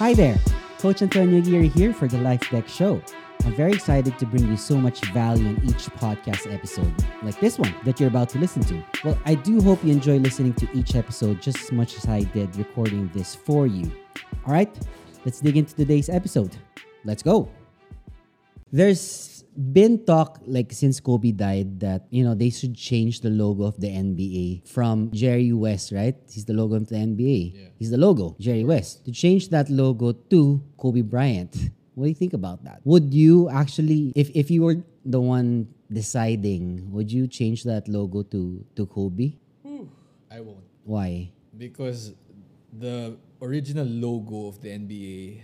Hi there, Coach Antonio Geary here for the Life Deck Show. I'm very excited to bring you so much value in each podcast episode, like this one that you're about to listen to. Well, I do hope you enjoy listening to each episode just as much as I did recording this for you. All right, let's dig into today's episode. Let's go. There's been talk like since Kobe died that you know they should change the logo of the NBA from Jerry West, right? He's the logo of the NBA. He's the logo, Jerry West. To change that logo to Kobe Bryant. What do you think about that? Would you actually if if you were the one deciding, would you change that logo to to Kobe? I won't. Why? Because the original logo of the NBA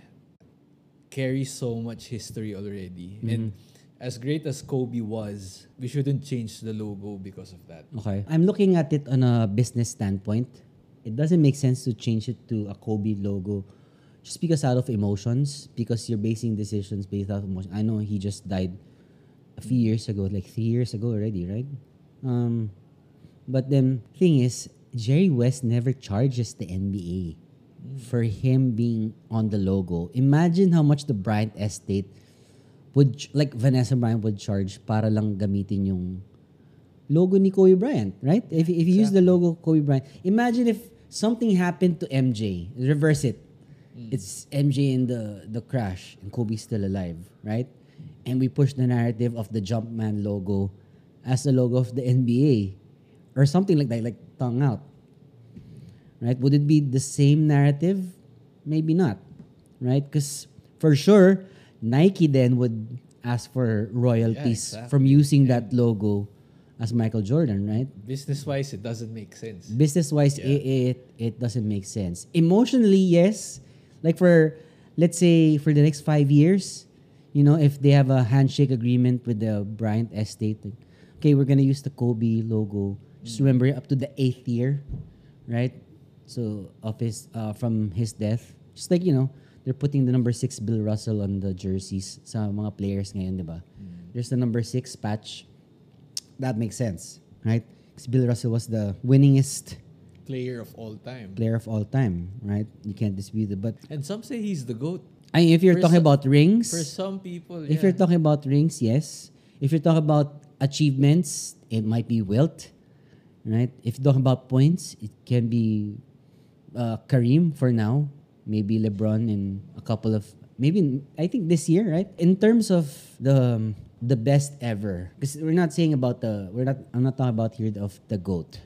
carries so much history already. And mm-hmm. As great as Kobe was, we shouldn't change the logo because of that. Okay. I'm looking at it on a business standpoint. It doesn't make sense to change it to a Kobe logo just because out of emotions, because you're basing decisions based out of emotion. I know he just died a few years ago, like three years ago already, right? Um, but then thing is, Jerry West never charges the NBA for him being on the logo. Imagine how much the Bryant estate would like Vanessa Bryant would charge para lang gamitin yung logo ni Kobe Bryant, right? If, if you use the logo Kobe Bryant, imagine if something happened to MJ, reverse it. Mm. It's MJ in the the crash and Kobe's still alive, right? And we push the narrative of the Jumpman logo as the logo of the NBA or something like that, like tongue out. Right? Would it be the same narrative? Maybe not. Right? Because for sure, Nike then would ask for royalties exactly. from using that logo as Michael Jordan, right? Business wise, it doesn't make sense. business wise Yeah. it, it it doesn't make sense emotionally yes like for let's say for the next five years you know if they have a handshake agreement with the bryant estate like, okay we're gonna use the kobe logo just remember up to the eighth year right so of his uh, from his death just like you know they're putting the number six bill russell on the jerseys sa mga players ngayon di ba there's the number six patch that makes sense, right? Because Bill Russell was the winningest Player of all time. player of all time, right? You can't dispute it. But And some say he's the GOAT. I mean, if you're For talking so- about rings, For some people, if yeah. you're talking about rings, yes. If you're talking about achievements, it might be Wilt, right? If you're talking about points, it can be uh, Kareem for now, maybe LeBron in a couple of maybe I think this year, right? In terms of the um, the best ever, because we're not saying about the we're not I'm not talking about here of the goat,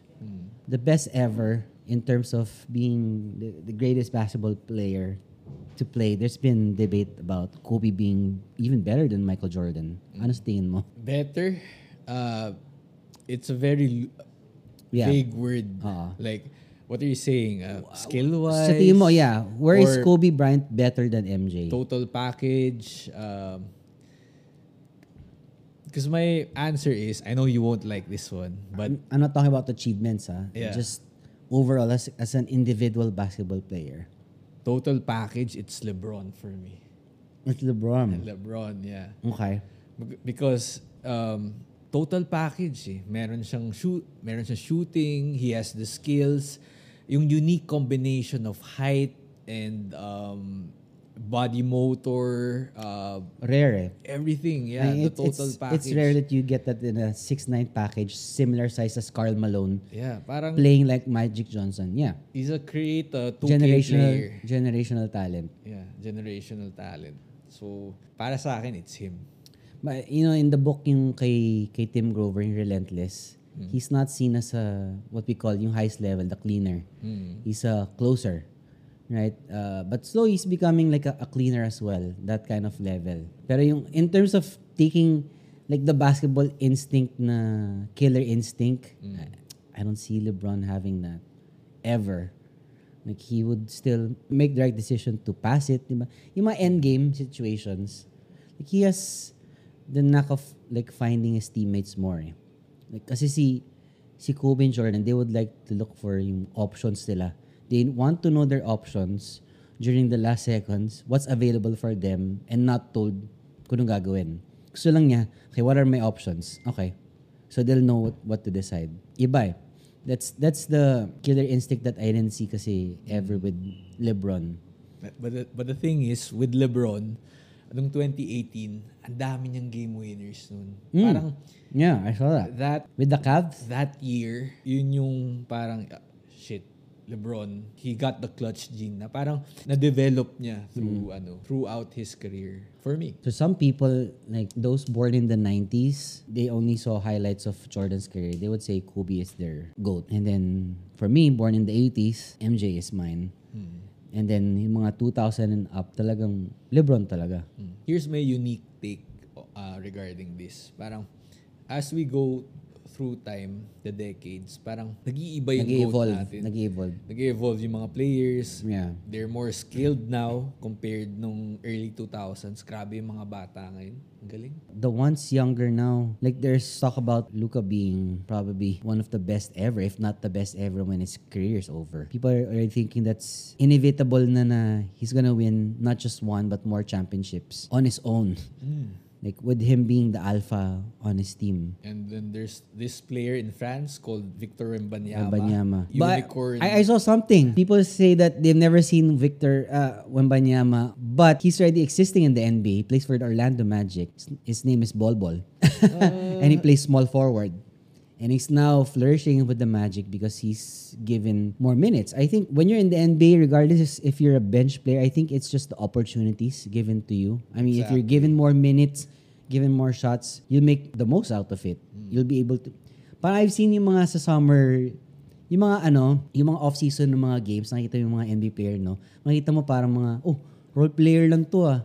the best ever in terms of being the, the greatest basketball player to play. There's been debate about Kobe being even better than Michael Jordan. Ano sa tingin mo? better, uh, it's a very Yeah. vague word. Oo. Like, what are you saying? Uh, skill wise? Sa tingin mo, yeah. Where is Kobe Bryant better than MJ? Total package. Um, because my answer is, I know you won't like this one, but I'm not talking about achievements, ah. Yeah. Just overall as, as an individual basketball player. total package, it's LeBron for me. It's LeBron. LeBron, yeah. Okay. Bec- Because um, total package eh. Meron siyang shoot, meron siyang shooting, he has the skills, yung unique combination of height and um, body motor, uh, Rare eh. everything, yeah, Ay, the it's, total it's, package. it's rare that you get that in a 6'9 package, similar size as Carl Malone, Yeah, parang playing like Magic Johnson. Yeah. he's a creator, 2K Generational player. generational talent. Yeah, generational talent. So, para sa akin, it's him. But you know, in the book yung kay, kay Tim Grover, yung Relentless, Hmm. he's not seen as a, what we call yung highest level, the cleaner. Hmm. He's a closer, right? Uh, but slow, he's becoming like a, a cleaner as well, that kind of level. Pero yung, in terms of taking like the basketball instinct na killer instinct, Hmm. I, I don't see LeBron having that ever. Like he would still make the right decision to pass it, di ba? Yung mga end game situations, like he has the knack of like finding his teammates more. Eh. Like kasi si si Kobe and Jordan, they would like to look for yung options nila. They want to know their options during the last seconds, what's available for them, and not told kung anong gagawin. Gusto lang niya, okay, what are my options? Okay. So they'll know what, what to decide. Iba eh. That's that's the killer instinct that I didn't see kasi ever with LeBron. But the, but the thing is, with LeBron, anong 2018, ang dami niyang game winners nun. Mm. Parang Yeah, I saw that. that With the Cavs? that year, yun yung parang, ah, shit, LeBron, he got the clutch gene na parang na-develop niya through ano, throughout his career. For me. So some people, like those born in the 90s, they only saw highlights of Jordan's career. They would say Kobe is their GOAT. And then for me, born in the 80s, MJ is mine. And then yung mga 2000 and up, talagang LeBron talaga. Mm. Here's my unique take uh, regarding this. Parang, as we go through time, the decades, parang nag-iiba yung Nag-evolve. natin. Nag-evolve. Nag-evolve yung mga players. Yeah. They're more skilled now compared nung early 2000s. Grabe yung mga bata ngayon. Ang galing. The ones younger now, like there's talk about Luca being probably one of the best ever, if not the best ever when his career is over. People are, are thinking that's inevitable na na he's gonna win not just one but more championships on his own. Like with him being the alpha on his team. And then there's this player in France called Victor Wembanyama. Wembanyama. But Unicorn. I, I saw something. People say that they've never seen Victor uh, Wembanyama, but he's already existing in the NBA. He plays for the Orlando Magic. His, name is Bol Bol. and he plays small forward. And he's now flourishing with the Magic because he's given more minutes. I think when you're in the NBA, regardless if you're a bench player, I think it's just the opportunities given to you. I mean, if you're given more minutes, given more shots, you'll make the most out of it. You'll be able to. Parang I've seen yung mga sa summer, yung mga ano, yung mga off-season ng mga games, nakita yung mga NBA player, no? Makita mo parang mga, oh, role player lang to ah.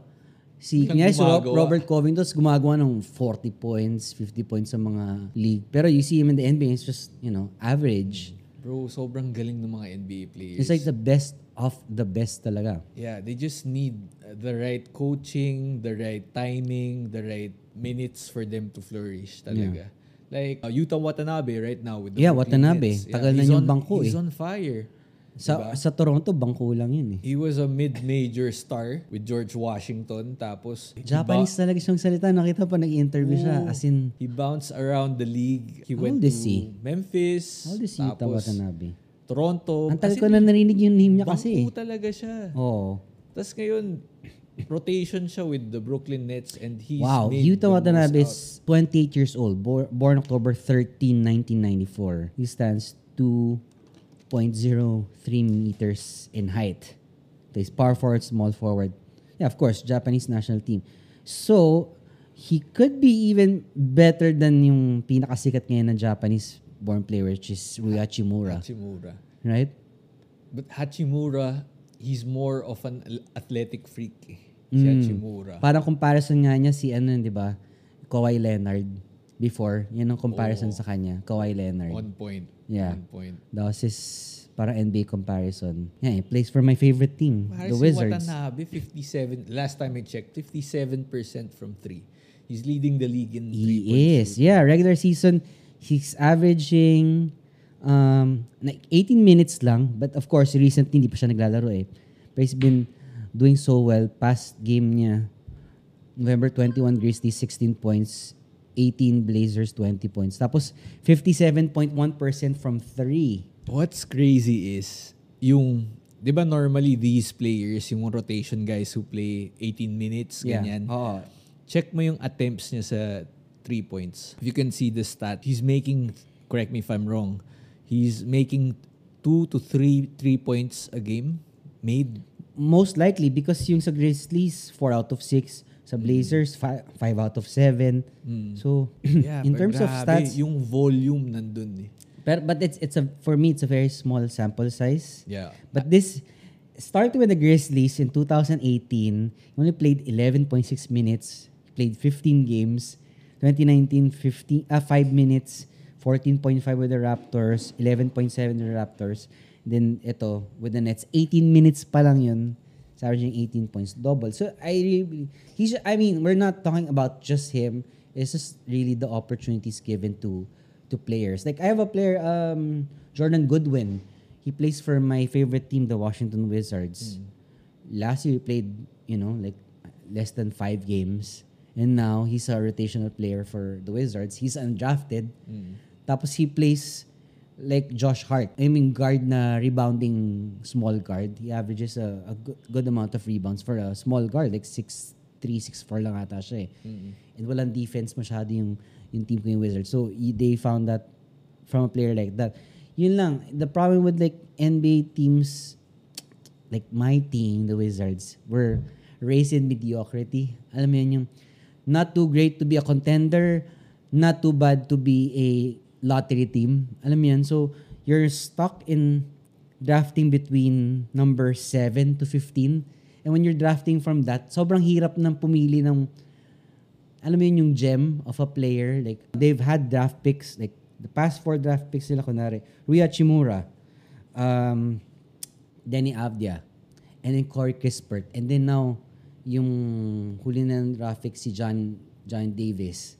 Si, kunyari si. Robert Covington, gumagawa ng 40 points, 50 points sa mga league. Pero you see him in the NBA, it's just, you know, average. Bro, sobrang galing ng mga NBA players. It's like the best of the best talaga. Yeah, they just need the right coaching, the right timing, the right minutes for them to flourish talaga. Like uh, Yuta Watanabe right now with the Yeah, Brooklyn Watanabe. Nets. Tagal na he's yung on- bangko He's eh. on fire. Sa Diba? sa Toronto, bangko lang yun eh. He was a mid-major star with George Washington. Tapos, Japanese talaga siyang salita. Nakita pa nag-interview siya. As in, He bounced around the league. He How went to he? Memphis. how does he tapos? Toronto. Ang tagal ko na narinig yung name niya kasi eh. bangko talaga siya. Oo. Tapos ngayon, rotation siha with the Brooklyn Nets and he's Wow, made Yuta the Watanabe is 28 years old, bor- born October 13, 1994. He stands 2.03 meters in height. Plays power forward, small forward. Yeah, of course, Japanese national team. So, he could be even better than yung pinakasikat ngayon na Japanese born player which is Rui. Hachimura, Hachimura. right? But Hachimura, he's more of an athletic freak eh. Si Mm. Hachimura. Parang comparison nga niya si ano, 'di ba? Kawhi Leonard before. Yan ang comparison Oo. sa kanya, Kawhi Leonard. On point. Yeah. On point. That was his parang NBA comparison. Yeah, he plays for my favorite team, Para the Wizards. Watanabe, 57, last time I checked, 57% from three. He's leading the league in three He is. Yeah, regular season, he's averaging um, like 18 minutes lang. But of course, recently, hindi pa siya naglalaro eh. But he's been doing so well. Past game niya, November 21, Grizzlies, 16 points. 18 Blazers, 20 points. Tapos, 57.1% from 3. What's crazy is, yung, di ba normally these players, yung rotation guys who play 18 minutes, ganyan. Oo. Check mo yung attempts niya sa three points. If you can see the stat, he's making, correct me if I'm wrong, he's making two to three three points a game made. Most likely, because yung sa Grizzlies, 4 out of 6. Sa Blazers, 5 out of 7. So, Yeah, in terms of grabe, stats, yung volume nandun eh. But but it's it's a for me it's a very small sample size. Yeah. But this started with the Grizzlies in 2018. He only played 11.6 minutes. Played 15 games. 2019 15 uh, 5 minutes. 14.5 with the Raptors, 11.7 with the Raptors. Then ito with the Nets 18 minutes pa lang yun. He's averaging 18 points double. So I really he's I mean we're not talking about just him. It's just really the opportunities given to to players. Like I have a player, um, Jordan Goodwin. He plays for my favorite team, the Washington Wizards. Last year he played, you know, like less than five games. And now he's a rotational player for the Wizards. He's undrafted. Tapos he plays like Josh Hart. I mean, guard na rebounding small guard. He averages a, a good, amount of rebounds for a small guard. Like 6'3", 6'4 lang ata siya eh. And walang defense masyado yung, yung team ko yung Wizards. So, they found that from a player like that. Yun lang. The problem with like NBA teams, like my team, the Wizards, were raised in mediocrity. Alam mo yun yung not too great to be a contender, not too bad to be a lottery team. Alam mo yun? So, you're stuck in drafting between number 7 to 15. And when you're drafting from that, sobrang hirap ng pumili ng alam mo yun yung gem of a player. Like, they've had draft picks. Like, the past four draft picks nila, kunwari, Rui Chimura, um, Denny Avdia, and then Corey Kispert. And then now, yung huli na draft pick si John, John Davis.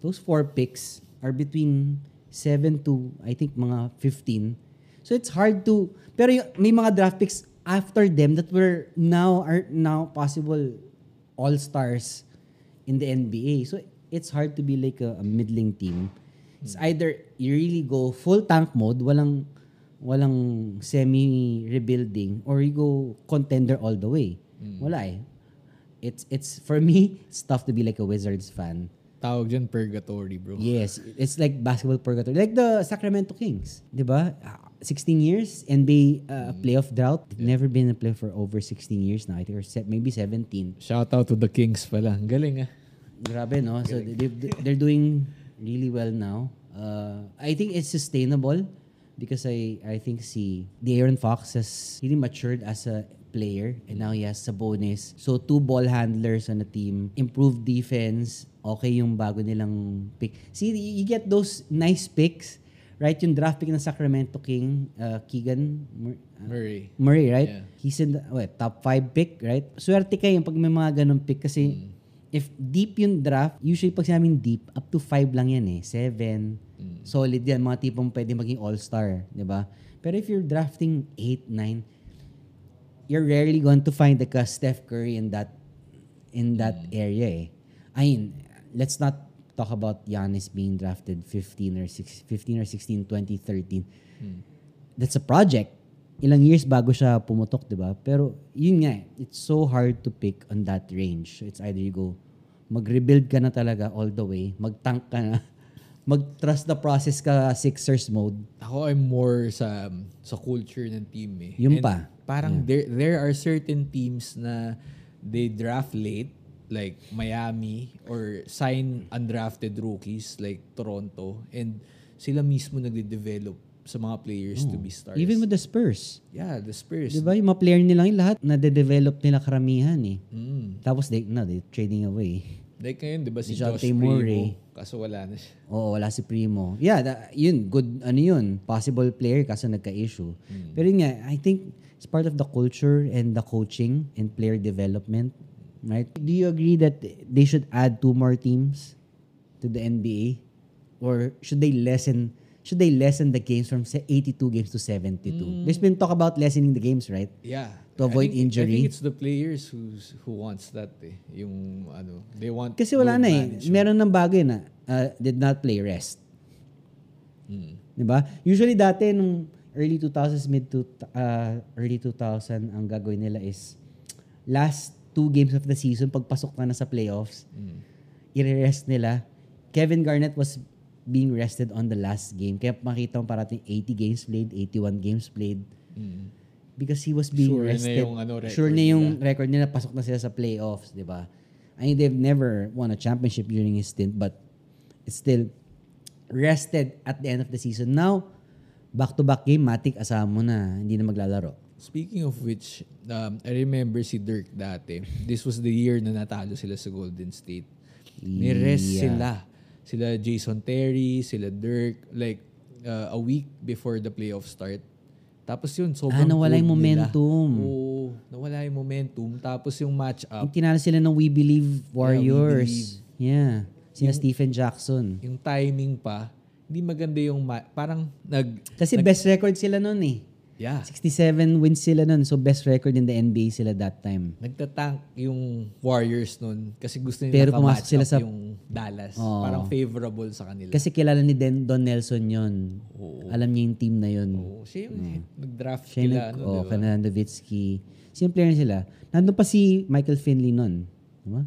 Those four picks are between 7 to, I think, mga 15. So it's hard to, pero yung, may mga draft picks after them that were now, are now possible all-stars in the NBA. So it's hard to be like a, a middling team. It's either you really go full tank mode, walang walang semi rebuilding or you go contender all the way. Wala eh. It's it's for me, it's tough to be like a Wizards fan. Tawag dyan purgatory, bro. Yes, it's like basketball purgatory. Like the Sacramento Kings, 'di ba? Ah, 16 years NBA uh, playoff drought. They've never been a playoff for over 16 years now. I think or maybe 17. Shout out to the Kings pala. Ang galing ah. Grabe, no? So, they, they're doing really well now. Uh, I think it's sustainable because I I think si De'Aaron Fox has really matured as a player and now he has Sabonis. So, two ball handlers on the team. Improved defense. Okay yung bago nilang pick. See, you get those nice picks. Right? Yung draft pick ng Sacramento King, uh, Keegan Mur- uh, Murray. Murray, right? Yeah. He's in the what, top 5 pick, right? Swerte kayo pag may mga ganong pick kasi if deep yung draft, usually pag sinabing deep, up to 5 lang yan eh. 7, solid yan. Mga tipong pwede maging all-star, di ba? Pero if you're drafting 8, 9, you're rarely going to find like a Steph Curry in that in that area eh. I mean, let's not talk about Giannis being drafted 15 or 6, 15 or 16, 2013. That's a project. Ilang years bago siya pumutok, di ba? Pero yun nga, it's so hard to pick on that range. It's either you go, mag-rebuild ka na talaga all the way, mag-tank ka na, mag-trust the process ka Sixers mode. Ako I'm more sa sa culture ng team eh. Yung And pa. Parang there there are certain teams na they draft late like Miami or sign undrafted rookies like Toronto and sila mismo nagde-develop sa mga players to be stars. Oh. Even with the Spurs. yeah, the Spurs. Di ba? Yung mga player nila yung lahat, na-develop nila karamihan eh. Mm. Tapos they, no, they trading away. Like ngayon, di ba si Josh Primo, Murray. kaso wala na siya. Oo, wala si Primo. Yeah, that, yun, good, ano yun, possible player kaso nagka-issue. Pero yun nga, I think it's part of the culture and the coaching and player development, right? Do you agree that they should add two more teams to the NBA? Or should they lessen should they lessen the games from say, 82 games to 72? There's been talk about lessening the games, right? Yeah. To avoid I think, I injury. think it's the players who's who wants that eh. Yung ano, they want Kasi wala na eh. Meron ng bagay na uh, did not play rest. Hmm. 'Di ba? Usually dati nung early 2000s mid to uh, early 2000 ang gagawin nila is last two games of the season pagpasok na na sa playoffs Hmm. i-rest nila. Kevin Garnett was being rested on the last game. Kaya makita mo parating 80 games played, 81 games played. Mm. Because he was being Sure na rested. yung ano, record sure na yung record nila, pasok na sila sa playoffs, di ba? I mean, they've never won a championship during his stint, but it's still rested at the end of the season. Now, back-to-back game, Matic asama mo na, hindi na maglalaro. Speaking of which, um, I remember si Dirk dati. This was the year na natalo sila sa Golden State. Ni-rest Yeah. sila. Sila Jason Terry, sila Dirk, like uh, a week before the playoff start. Tapos yun, sobrang Ah, nawala yung cold nila. momentum. Oo, nawala yung momentum. Tapos yung match-up, Yung tinalo sila ng We Believe Warriors. Believe. Yeah. Sina Stephen Jackson. yung timing pa, hindi maganda yung ma- parang nag Kasi best record sila noon eh. Yeah. 67 wins sila nun. So best record in the NBA sila that time. Nagtatank yung Warriors nun kasi gusto Pero nila pumasok match sila sa- yung Dallas. Oo. Parang favorable sa kanila. Kasi kilala ni Den, Don Nelson yon. Oo. Alam niya yung team na yun. Oo, siya yung nag-draft Siya nila. nag, Ano, oh, diba? kana Nowitzki. Simple rin sila. Nandun pa si Michael Finley nun. Diba?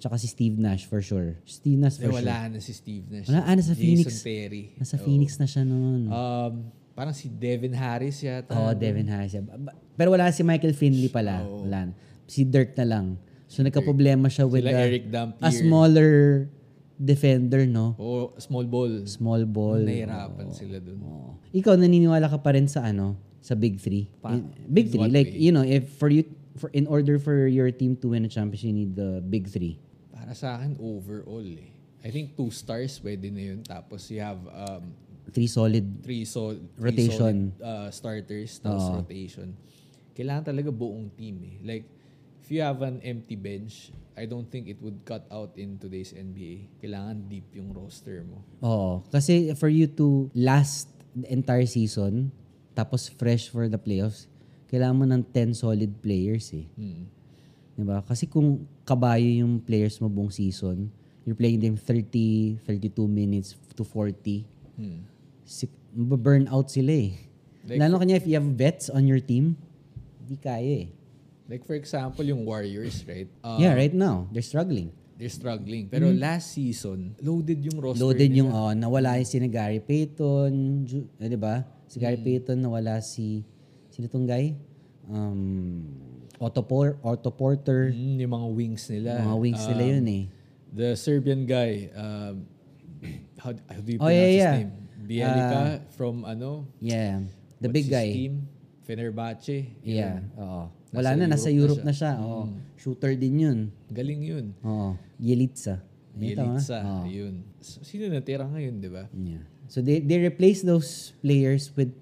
Tsaka si Steve Nash for sure. Steve Nash Eh, for sure. wala na si Steve Nash. Wala, ah, nasa Jason Phoenix. Terry. Nasa Oo. Phoenix na siya noon. Um, parang si Devin Harris yata. Oo, Devin Harris. Pero wala si Michael Finley pala. Oo. Wala. Si Dirk na lang. So nagka-problema siya with Sila a, Eric Dampier. a smaller defender, no? Oo, small ball. Small ball. Nahirapan sila dun. Oo. Ikaw, naniniwala ka pa rin sa ano? Sa Big Three? Pa- In- big in Three. Like, way? you know, if for you, for in order for your team to win a championship, you need the Big Three. Para sa akin, overall eh. I think two stars, pwede na yun. Tapos you have um, Three solid. three, sol- three Rotation. solid uh, starters, tapos Oo. rotation. Kailangan talaga buong team eh. Like, if you have an empty bench, I don't think it would cut out in today's NBA. Kailangan deep yung roster mo. Oo. Kasi for you to last the entire season, tapos fresh for the playoffs, kailangan mo ng 10 solid players eh. Hmm. Diba? Kasi kung kabayo yung players mo buong season, you're playing them 30, 32 minutes to 40, Hmm. Si- burn out sila eh. Like Lalo kanya if you have vets on your team, hindi kaya eh. Like for example, yung Warriors, right? Uh, yeah, right now, they're struggling. They're struggling. Pero last season, loaded yung roster Loaded nila. yung, oh, nawala yung si Gary Payton, Ju- eh, di ba? Si Gary Payton, nawala si, sino tong guy? Um, Otto, Por- Otto Porter, Mm, yung mga wings nila. mga wings nila Um, yun eh. The Serbian guy, um, how, how do you Oh, pronounce yeah, his yeah. name? Bielica from ano? Yeah, the what's big guy. Team? Fenerbahce. Yeah, oo. Wala Nasa na, nasa Europe na na siya. Oo. Shooter din yun. Galing yun. Oo. Yelitsa. Bielitsa. Oo. Yun. So, sino natira ngayon, di ba? Yeah. So they they replace those players with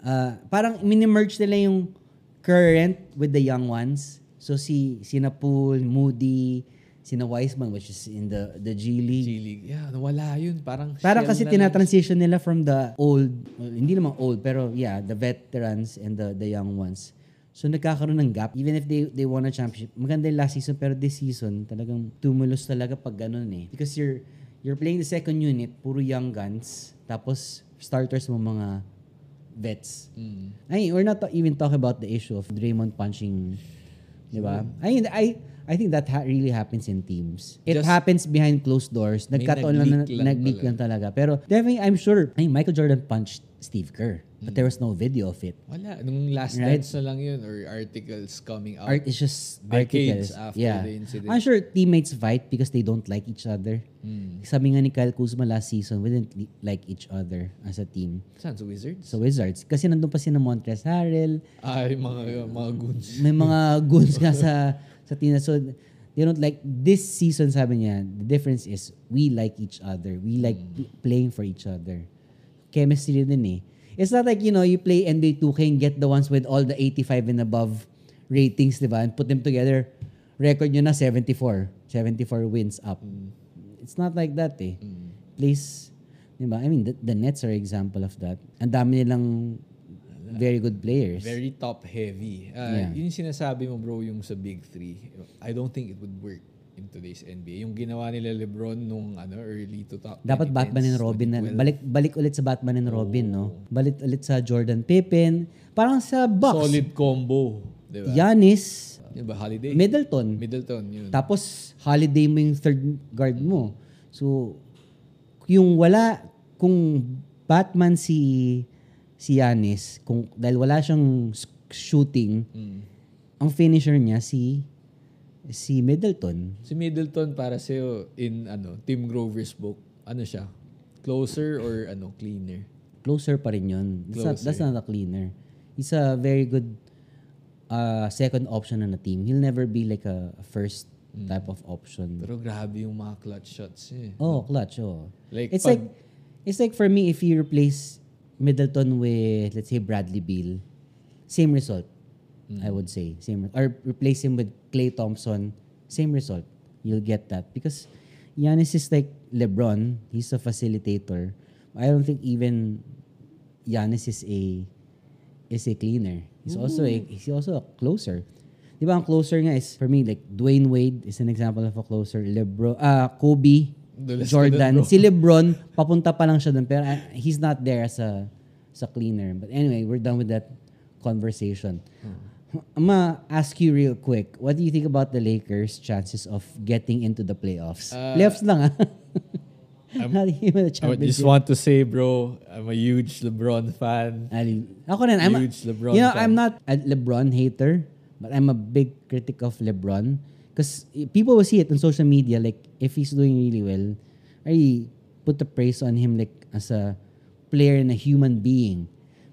uh, parang mini-merge nila yung current with the young ones. So si sina Poole, Moody, sina Wiseman which is in the the G League. G-League. Yeah, nawala yun. Parang Parang kasi na tinatransition nila from the old, well, hindi naman old, pero yeah, the veterans and the the young ones. So nagkakaroon ng gap. Even if they they won a championship, maganda yung last season, pero this season, talagang tumulus talaga pag ganun eh. Because you're, you're playing the second unit, puro young guns, tapos starters mo mga vets. Mm. I mean, we're not even talking about the issue of Draymond punching, di ba? I mean, I, I think that ha- really happens in teams. It Just- happens behind closed doors. Nagkataon lang, na, nag-leak lang talaga. Pero definitely, I'm sure, I mean, Michael Jordan punched Steve Kerr. But there was no video of it. Wala. Nung last Right. dance na lang yun or articles coming out. Art is just Decades articles. after yeah. the incident. I'm sure teammates fight because they don't like each other. Hmm. Sabi nga ni Kyle Kuzma last season, we didn't li- like each other as a team. Saan? Sa Wizards? So Wizards. Kasi nandun pa si na Montrezl Harrell, Ay, mga, mga goons. may mga goons nga sa sa team. na- So they don't like this season sabi niya, the difference is we like each other. We like p- playing for each other. Chemistry din eh. It's not like, you know, you play NBA 2K and get the ones with all the 85 and above ratings, di ba? And put them together. Record nyo na 74. 74 wins up. It's not like that eh. Plays, di ba? I mean, the, the Nets are example of that. Ang dami nilang very good players. Very top heavy. Uh, Yeah. Yun yung sinasabi mo bro, yung sa Big Three. I don't think it would work in today's NBA. Yung ginawa nila LeBron nung ano early to top Dapat Batman and Robin na. Balik balik ulit sa Batman and Robin, no? Balik ulit sa Jordan Pippen. Parang sa Bucks. Solid combo. Di ba? Giannis, Yun ba? Holiday? Middleton. Middleton, yun. Tapos holiday mo yung third guard mo. So yung wala kung Batman si si Giannis, kung dahil wala siyang shooting, Mm. ang finisher niya si si Middleton. Si Middleton para sa'yo in ano, Tim Grover's book, ano siya? Closer or ano, cleaner? Closer pa rin yun. That's not, that's not a cleaner. He's a very good uh, second option on a team. He'll never be like a, a first Mm. type of option. Pero grabe yung mga clutch shots niya. eh. Oh, clutch. Oh. Like, It's pag- like it's like for me if you replace Middleton with let's say Bradley Beal, same result. I would say same or replace him with Clay Thompson, same result. You'll get that because Giannis is like LeBron. He's a facilitator. I don't think even Giannis is a is a cleaner. He's also a he's also a closer. Di ba ang closer nga is for me like Dwayne Wade is an example of a closer. LeBron, ah Kobe, Jordan, bro. si LeBron papunta pa lang siya doon pero ah, he's not there as a as a cleaner. But anyway, we're done with that conversation. I'm gonna ask you real quick. What do you think about the Lakers' chances of getting into the playoffs? Uh, playoffs lang ah. Not even I just want to say, bro, I'm a huge LeBron fan. Ali- Ako rin, I'm a, Huge LeBron you know, fan. I'm not a LeBron hater, but I'm a big critic of LeBron. Because people will see it on social media, like, if he's doing really well, I put the praise on him, like, as a player and a human being.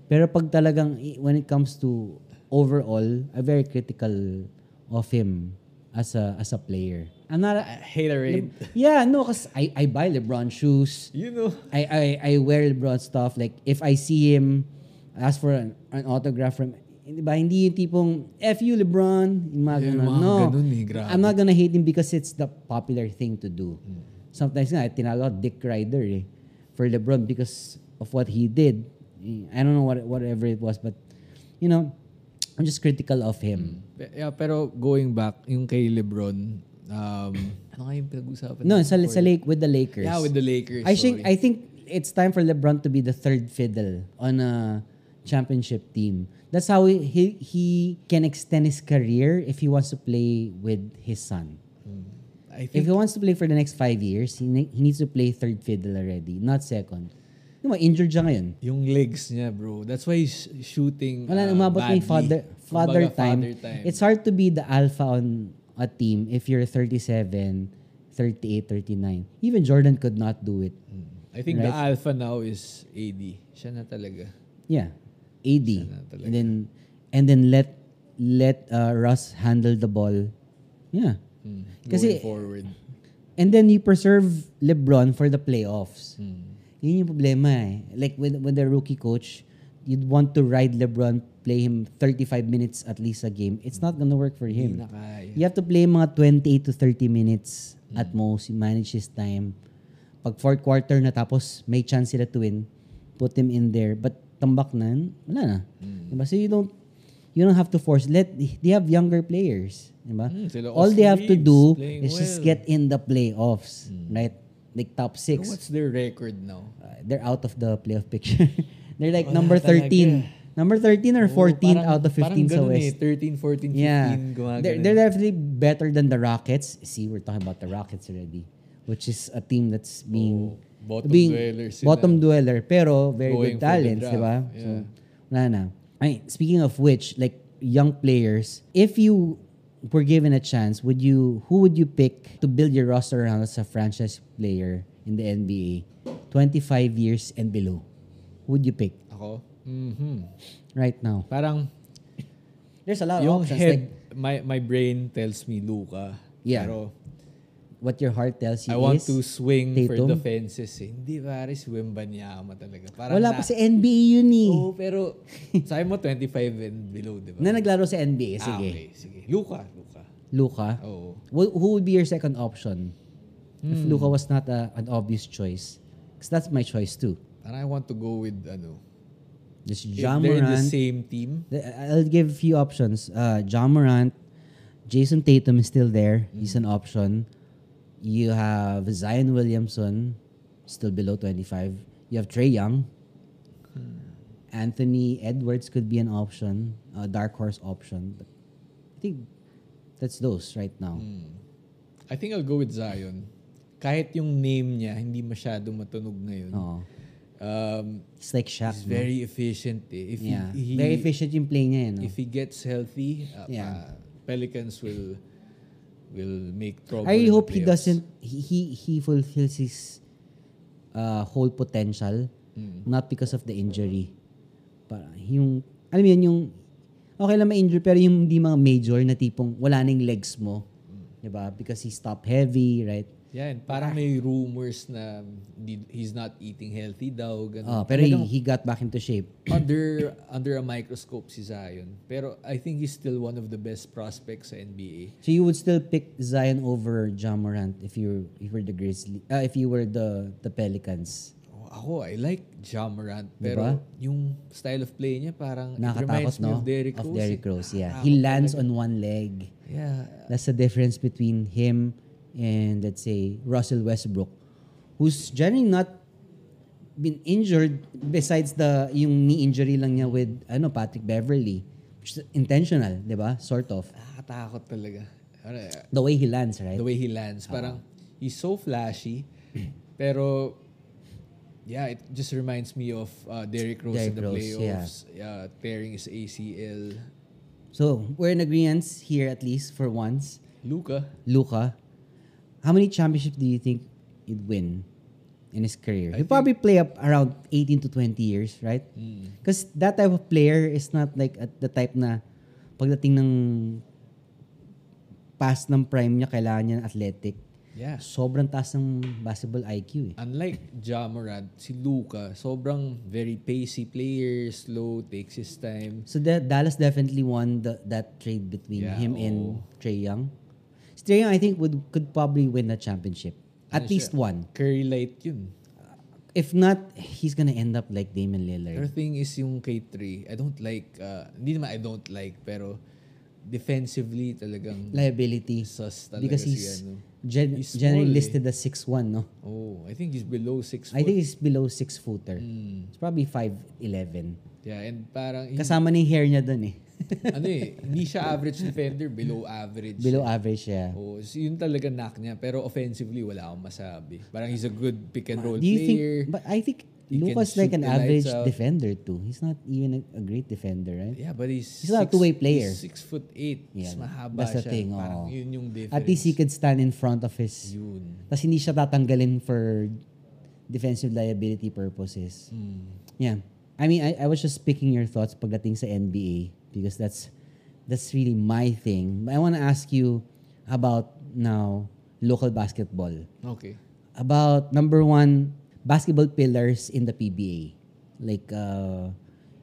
Pero pag talagang, when it comes to overall, I'm very critical of him as a as a player. I'm not a, Haterade. yeah, no, because I, I buy LeBron shoes. You know. I, I, I wear LeBron stuff. Like, if I see him, ask for an, an autograph from, di ba, hindi yung tipong, F you, LeBron. Yung mga Yung ganun. mga No. ganun eh, grabe. I'm not gonna hate him because it's the popular thing to do. Sometimes nga, tinawag ako Dick Ryder eh, for LeBron because of what he did. I don't know what whatever it was, but, you know, I'm just critical of him. Yeah, pero going back, yung kay LeBron, um, ano nga yung pinag-usapan? No, sa, sa Lake, with the Lakers. Yeah, with the Lakers. I think sorry. I think it's time for LeBron to be the third fiddle on a championship team. That's how he he, he can extend his career if he wants to play with his son. I If he wants to play for the next five years, he, ne- he needs to play third fiddle already, not second. Mga injured siya ngayon. yung legs niya, bro. That's why he's shooting Wala, uh, umabot na yung badly. father, father, Kumbaga, time. father time. It's hard to be the alpha on a team if you're 37, 38, 39. Even Jordan could not do it. I think the Right. alpha now is AD. Siya na talaga. Yeah. AD. And then and then let let uh, Russ handle the ball. Yeah. Mm, Kasi- going forward. And then you preserve LeBron for the playoffs. Mm. Yun yung problema eh. Like with, with the rookie coach, you'd want to ride LeBron, play him 35 minutes at least a game. It's not gonna work for him. Hindi na kaya. You have to play mga 28 to 30 minutes Mm. at most. You manage his time. Pag fourth quarter na tapos may chance sila to win, put him in there. But tambak na, wala na. Mm. Diba? So you don't you don't have to force. Let they have younger players. Diba? Mm, sila All they have to do is just well. Mm. get in the playoffs. Right? Like top So six. what's their record now? Uh, they're out of the playoff picture. they're like Wala number 13. talaga. Number 13 or Oo, 14 parang- out of 15 parang sa West. Eh, 13, 14, 15, Yeah. They're, they're definitely better than the Rockets. See, we're talking about the Rockets already. Which is a team that's being... Oo, bottom being dwellers sila. Bottom dweller. Pero very Going good talents, di ba? Yeah. So, wala na. Ay, speaking of which, like, young players, if you were given a chance, would you, who would you pick to build your roster around as a franchise player in the NBA? 25 years and below. Who would you pick Ako? Mhm. right now? Parang There's a lot of options. head, Like, my, my brain tells me Luka. Yeah. Pero what your heart tells you I want is... to swing for Tatum? the fences eh. Hindi pare, si Wembanyama talaga. Parang Wala na, pa si NBA yun eh. Oo, pero sabi mo 25 and below, di ba? Na naglaro sa NBA, Ah, sige. okay, sige. Luka, Luka. Luka. Oo. Who, who would be your second option? If Hmm. Luka was not a, an obvious choice. Because that's my choice too. Parang I want to go with ano. Just If John they're in the Morant. same team, I'll give a few options. Uh, John Morant, Jason Tatum is still there. He's an option. You have Zion Williamson, still below 25. You have Trey Young. Anthony Edwards could be an option, a dark horse option. But I think that's those right now. I think I'll go with Zion. Kahit yung name niya, hindi masyado matunog ngayon. Oo. Um, It's like Shaq. he's no? very efficient eh. If yeah. he, he, very efficient yung play niya. eh, no? If he gets healthy, uh, Yeah. uh, Pelicans will will make trouble. I hope he doesn't he he, he fulfills his uh, whole potential Mm. not because of the injury. Para yung alam mo yun yung okay lang may injury pero yung hindi mga major na tipong wala nang legs mo. Mm. 'Di ba? Because he's top heavy, right? Yeah, and parang may rumors na di- he's not eating healthy daw. Ganun. Oh, pero he, Talagang he got back into shape. under under a microscope si Zion. Pero I think he's still one of the best prospects sa NBA. So you would still pick Zion over John Morant if you if you were the Grizzly uh, if you were the the Pelicans. Oh, ako, I like Ja Morant. Pero Diba? yung style of play niya parang it Nakakatakot, reminds me no? of Derrick Of Rose. Derrick eh. Rose, yeah. Nakakatakot He lands talaga. on one leg. Yeah. That's the difference between him and let's say Russell Westbrook, who's generally not been injured besides the yung knee injury lang niya with ano Patrick Beverly, which is intentional, 'di ba? Sort of. Nakakatakot talaga. Ano, The way he lands, right? The way he lands. Parang he's so flashy. pero yeah, it just reminds me of uh, Derrick Rose in Derrick the Rose, playoffs. Yeah. tearing his ACL. So, we're in agreement here at least for once. Luca. Luca, how many championships do you think he'd win in his career? He'll probably play up around 18 to 20 years, right? Mm. Because that type of player is not like at the type na pagdating ng past ng prime niya, kailangan niya ng athletic. Yeah. Sobrang taas ng basketball IQ eh. Unlike Ja Morant, si Luca, sobrang very pacey player, slow, takes his time. So that Dallas definitely won the, that trade between Yeah, him and oo. Trey Young. Si Young, I think, would could probably win the championship. At Ano least siya? one. Curry light yun. If not, he's gonna end up like Damian Lillard. Pero thing is yung K3, I don't like, uh, hindi naman I don't like, pero defensively talagang liability sus talaga because si he's ano. gen- He's generally small, eh. listed as 6'1", no? Oh, I think he's below 6 I think he's below 6 footer. Mm. It's probably 5'11". Yeah, and parang, Kasama na yung hair niya dun eh. ano eh, hindi siya average defender, below average. Below average siya. Oh, so yun talaga knock niya. Pero offensively, wala akong masabi. Parang he's a good pick and roll Do you player. think, but I think He Lucas like an average defender too. He's not even a, a great defender, right? yeah, but he's, He's not a two-way player. He's six foot eight. Yeah, Mas mahaba that's the siya. thing, Parang oo. yun yung difference. At least he could stand in front of his... Yun. Tapos hindi siya tatanggalin for defensive liability purposes. Mm. Yeah. I mean, I, I was just picking your thoughts pagdating sa NBA because that's that's really my thing. But I want to ask you about now local basketball. Okay. About number one, basketball pillars in the PBA. Like, uh,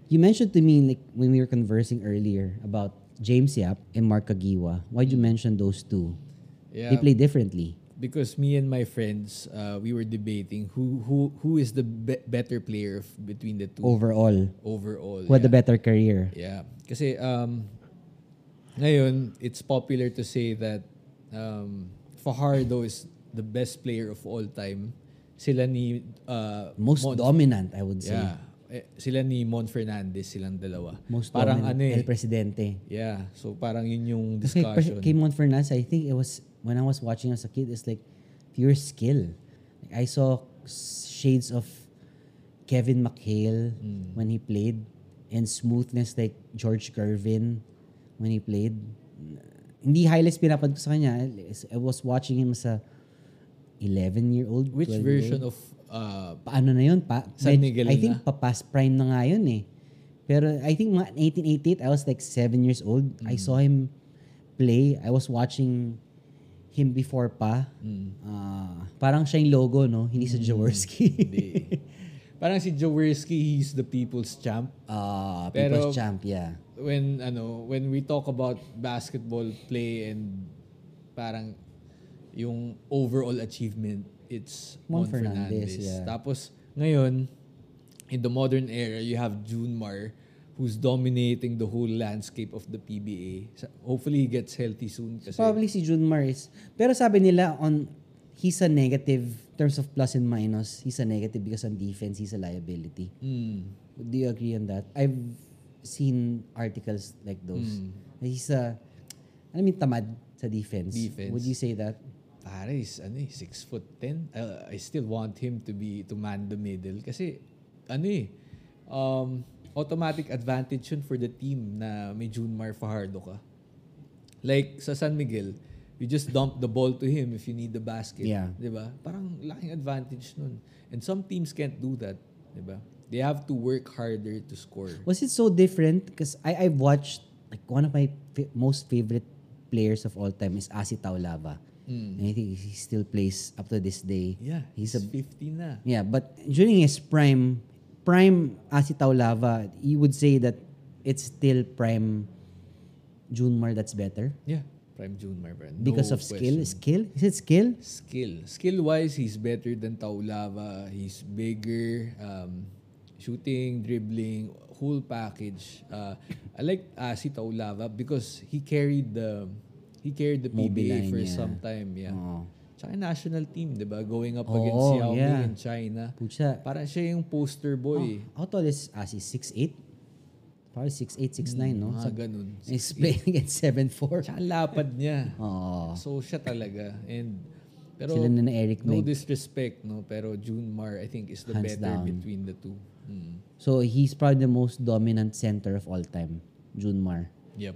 you mentioned to me like when we were conversing earlier about James Yap and Mark Kagiwa. Why'd you mention those two? Yeah. They play differently. Because me and my friends, uh, we were debating who who who is the be- better player between the two Overall, overall. who had the yeah. better career? Yeah. Kasi um, ngayon, it's popular to say that um, Fajardo is the best player of all time. Sila ni... Uh, Most Mon- dominant, I would say. Yeah. Eh, sila ni Mon Fernandez, silang dalawa. Most parang dominant, ano eh. El Presidente. Yeah. So parang yun yung discussion. kay Mon Fernandez, I think it was, when I was watching as a kid, it's like pure skill. Like I saw shades of Kevin McHale Mm. when he played and smoothness like George Gervin when he played. Hindi highlights pinapad ko sa kanya. I was watching him as a 11-year-old, Which 12-year-old. version of... Uh, paano na yun? Pa, San Miguel I think na? pa past prime na nga yun eh. Pero I think mga 1888, I was like 7 years old. I Mm. saw him play. I was watching him before pa. mm, Ah, parang siya yung logo, no? Hindi sa Jaworski. hindi. parang si Jaworski, he's the people's champ. Ah, Pero- people's champ, yeah. when ano when we talk about basketball play and parang yung overall achievement it's Mon Mon, Fernandez, Fernandez. yeah. Tapos ngayon in the modern era you have Junmar who's dominating the whole landscape of the PBA. Hopefully he gets healthy soon kasi Probably si Junmar is... Pero sabi nila on he's a negative in terms of plus and minus. He's a negative because on defense, he's a liability. Mm, Do you agree on that? I've seen articles like those. Mm. He's a, I mean, tamad sa defense. Defense. Would you say that? pare is ano eh, 6 foot 10. Uh, I still want him to be to man the middle kasi ano eh um, automatic advantage yun for the team na may Junmar Fajardo ka. Like sa San Miguel, you just dump the ball to him if you need the basket, Yeah. 'di ba? Parang laking advantage nun. And some teams can't do that, 'di ba? They have to work harder to score. Was it so different? Because I I've watched like one of my fa- most favorite players of all time is Asi Taulava. Mm. And I think he still plays up to this day. Yeah, He's he's, a 50 na. Yeah, but during his prime, prime Asi Taulava, you would say that it's still prime Junmar that's better. Yeah. Prime Junmar, bro. No Because of skill? question. Skill? Is it skill? Skill. Skill-wise, he's better than Taulava. He's bigger. Um, shooting, dribbling, whole package. Uh, I like Asi Taulava because he carried the he carried the PBA line for niya. some time. Yeah. Oo. Tsaka national team, di ba? Going up Oo, against Yao Ming yeah. in China. Pucha. Parang siya yung poster boy. How tall is Asi? 6'8"? Probably 6'8", 6'9", no? Mga So, ganun. he's playing against 7'4". Tsaka ang lapad niya. Oo. So siya talaga. And pero Sila na Eric no Meg. disrespect, no? Pero Junmar, I think, is the Hands better down. between the two. Mm. So, he's probably the most dominant center of all time. Junmar. Yep.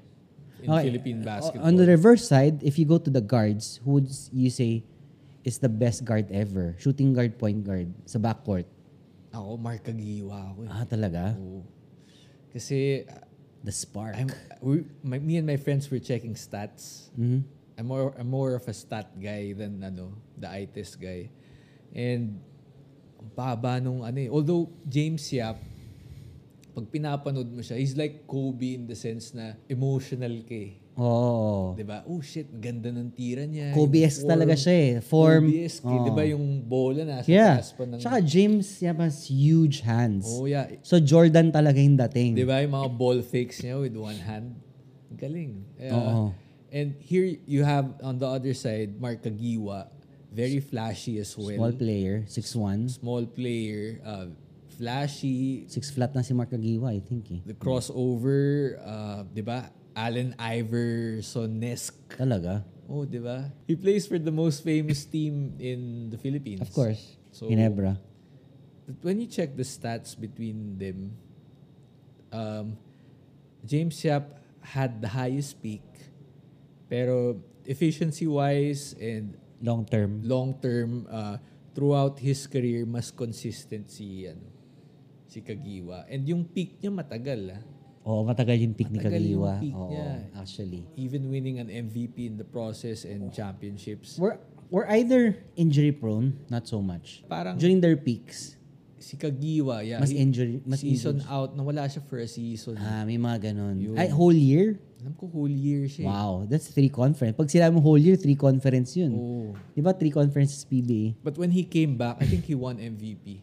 In Okay, Philippine basketball. On the reverse side, if you go to the guards, who would you say is the best guard ever? Shooting guard, point guard, sa backcourt. Ako, Mark Kagiwa ako. Eh. Ah, talaga? Oo. Kasi uh, The spark. I'm, we, my, me and my friends were checking stats. Mhm. I'm more I'm more of a stat guy than ano, the eye test guy. And baba nung ano eh. Although James Yap, pag pinapanood mo siya, he's like Kobe in the sense na emotional ka eh. Oo. 'Di ba? Oh shit, ganda ng tira niya. Kobe-esque talaga siya eh. Form. Kobe-esque, eh. 'di ba yung bola nasa Yeah. taas pa ng Tsaka James has huge hands. Oh yeah. So Jordan talaga yung dating. 'Di ba yung mga ball fakes niya with one hand? Galing. Uh, Oo. And here you have on the other side Mark Kagiwa, very flashy as well. Small player, 6'1". Small player, uh, flashy, Six flat na si Mark Agiwa, I think eh. the crossover, uh, 'di ba? Allen Iverson-esque. Talaga? Oh, 'di ba? He plays for the most famous team in the Philippines. Of course. So Ginebra. But when you check the stats between them, um, James Yap had the highest peak, pero efficiency-wise and Long term. long-term, uh, throughout his career, mas consistent si, ano, si Kagiwa. And yung peak niya matagal, ah. Oo, matagal yung peak ni Matagal yung Kagiwa. peak Oo, niya. actually. Even winning an MVP in the process and championships. We're, we're either injury prone, not so much. Parang During their peaks, si Kagiwa, yeah. mas injury, mas season injured. out, nawala siya for a season. Ah, may mga ganun. Yun. Ay, whole year? Alam ko whole year siya. eh. Wow, that's three conference. Pag sila mo whole year, three conference yun. Oo. Di ba three conferences PBA? But when he came back, I think he won MVP.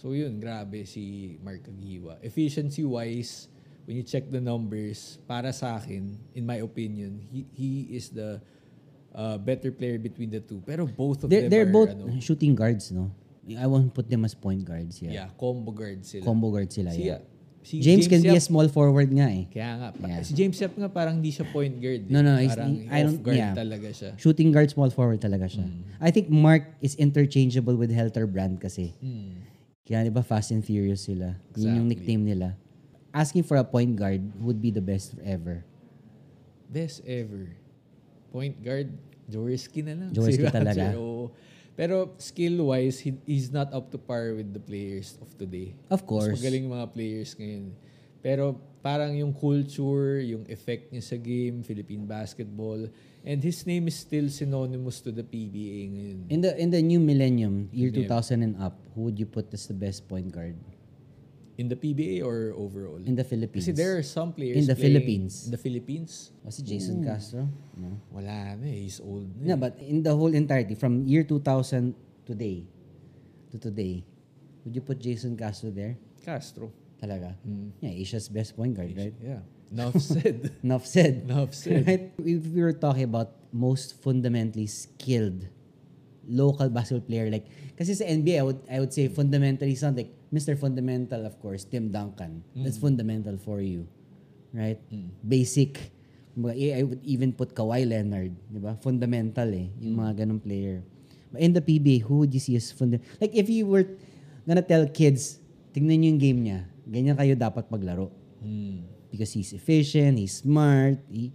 So yun, grabe si Mark Agiwa. Efficiency-wise, when you check the numbers, para sa akin, in my opinion, he, he is the uh, better player between the two. Pero both of They're, them they're are, both ano, shooting guards, no? I won't put them as point guards. Yeah. yeah, combo guards sila. Combo guards sila. Si, yeah. si James, can be a Yap- small forward nga eh. Kaya nga, pa- Yeah. si James Yap nga parang hindi siya point guard. eh. No, no, he's- parang I don't- guard yeah. talaga siya. Shooting guard, small forward talaga siya. Mm. I think Mark is interchangeable with Helter Brand kasi. Hmm. Kaya di ba Fast and Furious sila? Yun yung Exactly. nickname nila. Asking for a point guard would be the best ever. Best ever. Point guard, Jaworski na lang. Jaworski Si talaga. oo. Pero skill-wise, he, he's not up to par with the players of today. Of course. Mas magaling mga players ngayon. Pero parang yung culture, yung effect niya sa game, Philippine basketball, and his name is still synonymous to the PBA ngayon. In the in the new millennium, year Yeah. 2000 and up, who would you put as the best point guard In the PBA or overall? in the Philippines? Kasi there are some players In the Philippines. In the Philippines? Was it Jason Castro? No. Wala na eh. He's old na Yeah, eh. but in the whole entirety, from year 2000 today to today, would you put Jason Castro there? Castro. Talaga? Hmm. Yeah, Asia's best point guard, right? Yeah. Enough said. Enough said. Enough said. Right? If we were talking about most fundamentally skilled local basketball player, like, kasi sa NBA, I would, I would say fundamentally something. Mr. Fundamental, of course, Tim Duncan. That's fundamental for you. Right? Basic. Kumbaga, eh, I would even put Kawhi Leonard. Di ba? Fundamental eh. Yung mga ganong player. But in the PBA, who would you see as fundamental? Like, if you were gonna tell kids, tingnan nyo yung game niya, ganyan kayo dapat maglaro Hmm. because he's efficient, he's smart, he,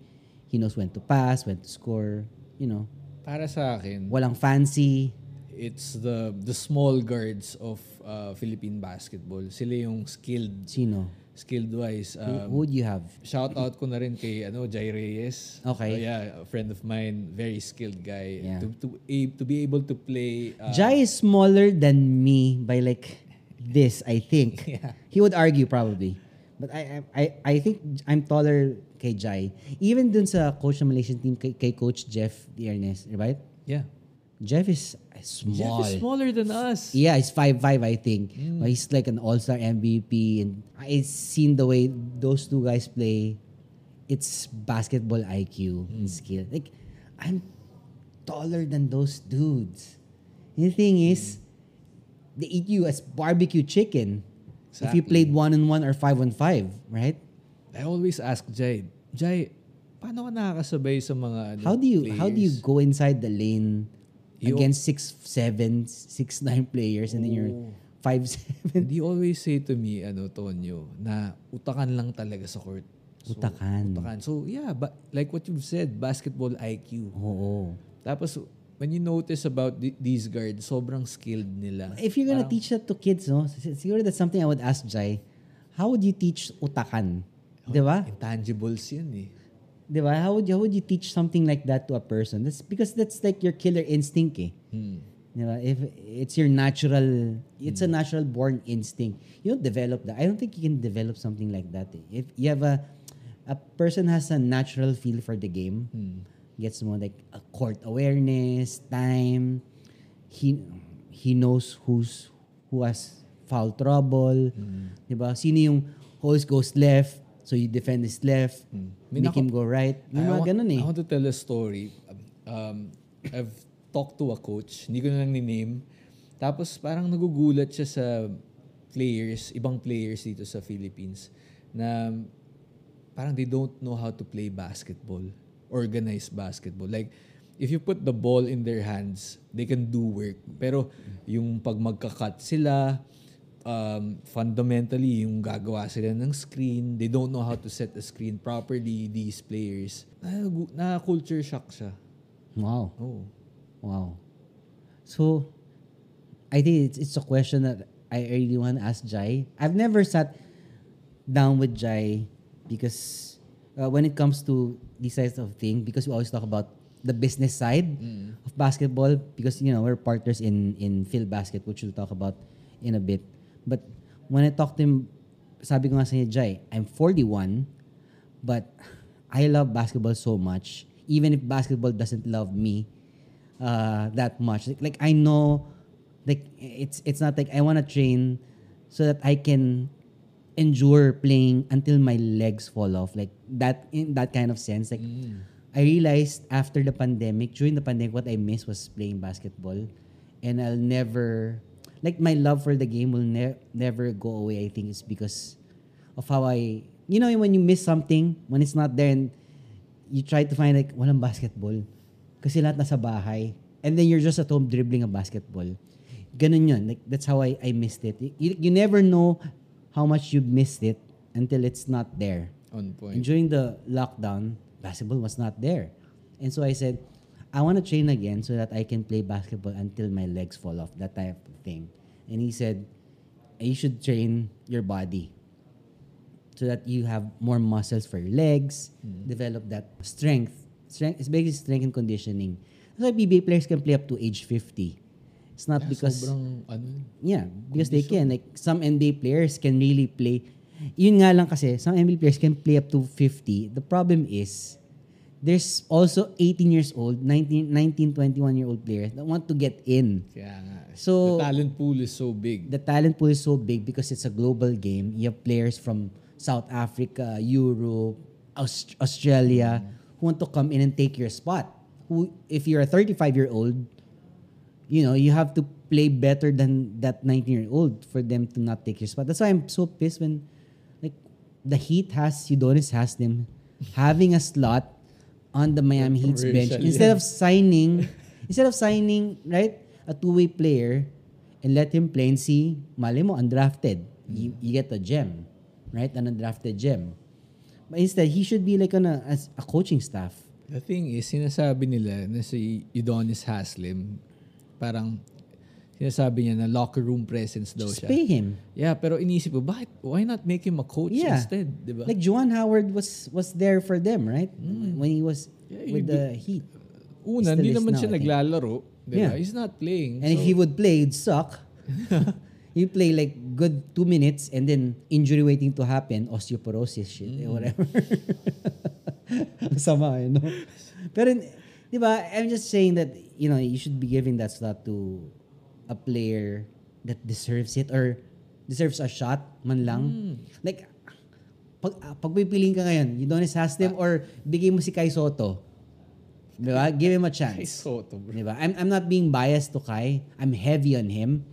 he knows when to pass, when to score, you know. Para sa akin, Walang fancy. it's the the small guards of uh, Philippine basketball. Sila yung skilled, Sino? skilled wise. Who, Um, who would you have? shout out ko na rin kay ano Jai Reyes. Okay. Oh, yeah, a friend of mine, very skilled guy. Yeah. To to a- to be able to play uh, Jai is smaller than me by like this, I think. Yeah. He would argue probably. But I, I, I, I think I'm taller kay Jai. Even dun sa coach ng Malaysian team, kay, kay Coach Jeff Diernes, right? Yeah. Jeff is uh, small. Jeff is smaller than us. Yeah, he's 5'5", I think. Mm. But he's like an all-star MVP. And I've seen the way those two guys play. It's basketball IQ and mm. skill. Like, I'm taller than those dudes. And the thing is, they eat you as barbecue chicken. If you Exactly. played one-on-one or five-on-five, right? I always ask Jai, Jai, paano ka nakakasabay sa mga ano, How do you how do you players? go inside the lane You- against six seven, six nine players and then you're Oh. five seven? They always say to me, ano, Tonyo, na utakan lang talaga sa court. So, Utakan. Utakan. So, yeah, but like what you've said, basketball IQ. Oo. Tapos, when you notice about th- these guards, sobrang skilled nila. If you're gonna teach that to kids, no, s- siguro that's something I would ask Jai. How would you teach utakan? Di ba? Intangibles yan eh. Di ba? How would, how would you teach something like that to a person? That's because that's like your killer instinct eh. Hmm. Di ba? If it's your natural, it's a natural born instinct. You don't develop that. I don't think you can develop something like that. Eh. If you have a, a person has a natural feel for the game, gets more like a court awareness, time. He he knows who's who has foul trouble. Di ba? Sino yung always goes left, so you defend his left, May make nako- him go right. Yung I mga ganun eh. I want to tell a story. Um, I've talked to a coach, hindi ko na lang ni-name. Tapos parang nagugulat siya sa players, ibang players dito sa Philippines na parang they don't know how to play basketball, organized basketball. Like, if you put the ball in their hands, they can do work. Pero yung pag magka-cut sila, um, fundamentally, yung gagawa sila ng screen, they don't know how to set a screen properly, these players. Na, culture shock siya. Wow. Oh. Wow. So, I think it's, it's a question that I really want to ask Jai. I've never sat down with Jai because uh, when it comes to these sides of things, because we always talk about the business side of basketball, because you know we're partners in in Phil Basket, which we'll talk about in a bit. But when I talk to him, sabi ko nga sa niya, Jai, I'm 41, but I love basketball so much. Even if basketball doesn't love me, uh, that much. Like, like I know, like it's it's not like I want to train so that I can endure playing until my legs fall off. Like that in that kind of sense. Like I realized after the pandemic, during the pandemic, what I missed was playing basketball, and I'll never like my love for the game will ne- never go away. I think it's because of how I you know when you miss something when it's not there and you try to find like walang basketball. Kasi lahat nasa bahay. And then you're just at home dribbling a basketball. Ganun yun. Like that's how I, I missed it. You, you never know how much you missed it until it's not there On and during the lockdown basketball was not there and so I said I want to train again so that I can play basketball until my legs fall off that type of thing and he said you should train your body so that you have more muscles for your legs, mm. develop that strength. Strength is basically strength and conditioning. That's why PBA players can play up to age 50. It's not Yeah, because sobrang, ano, yeah, because they can like some NBA players can really play. Yun nga lang kasi some NBA players can play up to 50. The problem is there's also 18 years old, 19, 19 21 year old players that want to get in. kaya nga. So- the talent pool is so big. the talent pool is so big because it's a global game. You have players from South Africa, Europe, Aust- Australia who want to come in and take your spot. Who, if you're a 35 year old, you know you have to play better than that 19 year old for them to not take your spot. That's why I'm so pissed when, the Heat has Udonis has them having a slot on the Miami Heat's bench. instead of signing instead of signing right a two-way player and let him play and see mali mo undrafted. You, you get a gem right an undrafted gem. But instead he should be like on a as a coaching staff. The thing is, sinasabi nila na si Udonis Haslem, parang sinasabi niya na locker room presence daw just siya. pay him Yeah, pero inisip ko, bakit, why not make him a coach Yeah. instead? Di ba? like Juwan Howard was was there for them right when he was Yeah, with the Heat Una, hindi naman now, siya naglalaro. Di ba? Yeah. He's not playing. and if So, he would play he'd suck You play like good two minutes and then injury waiting to happen, osteoporosis shit, eh, whatever. Sama, you know? Pero, di ba, I'm just saying that, you know, you should be giving that slot to a player that deserves it or deserves a shot man lang. Like, pag, ah, pag pipiliin ka ngayon, you don't has them or bigay mo si Kai Soto. Di ba? Give him a chance. Kay Soto, bro. Di ba? I'm, I'm not being biased to Kai. I'm heavy on him.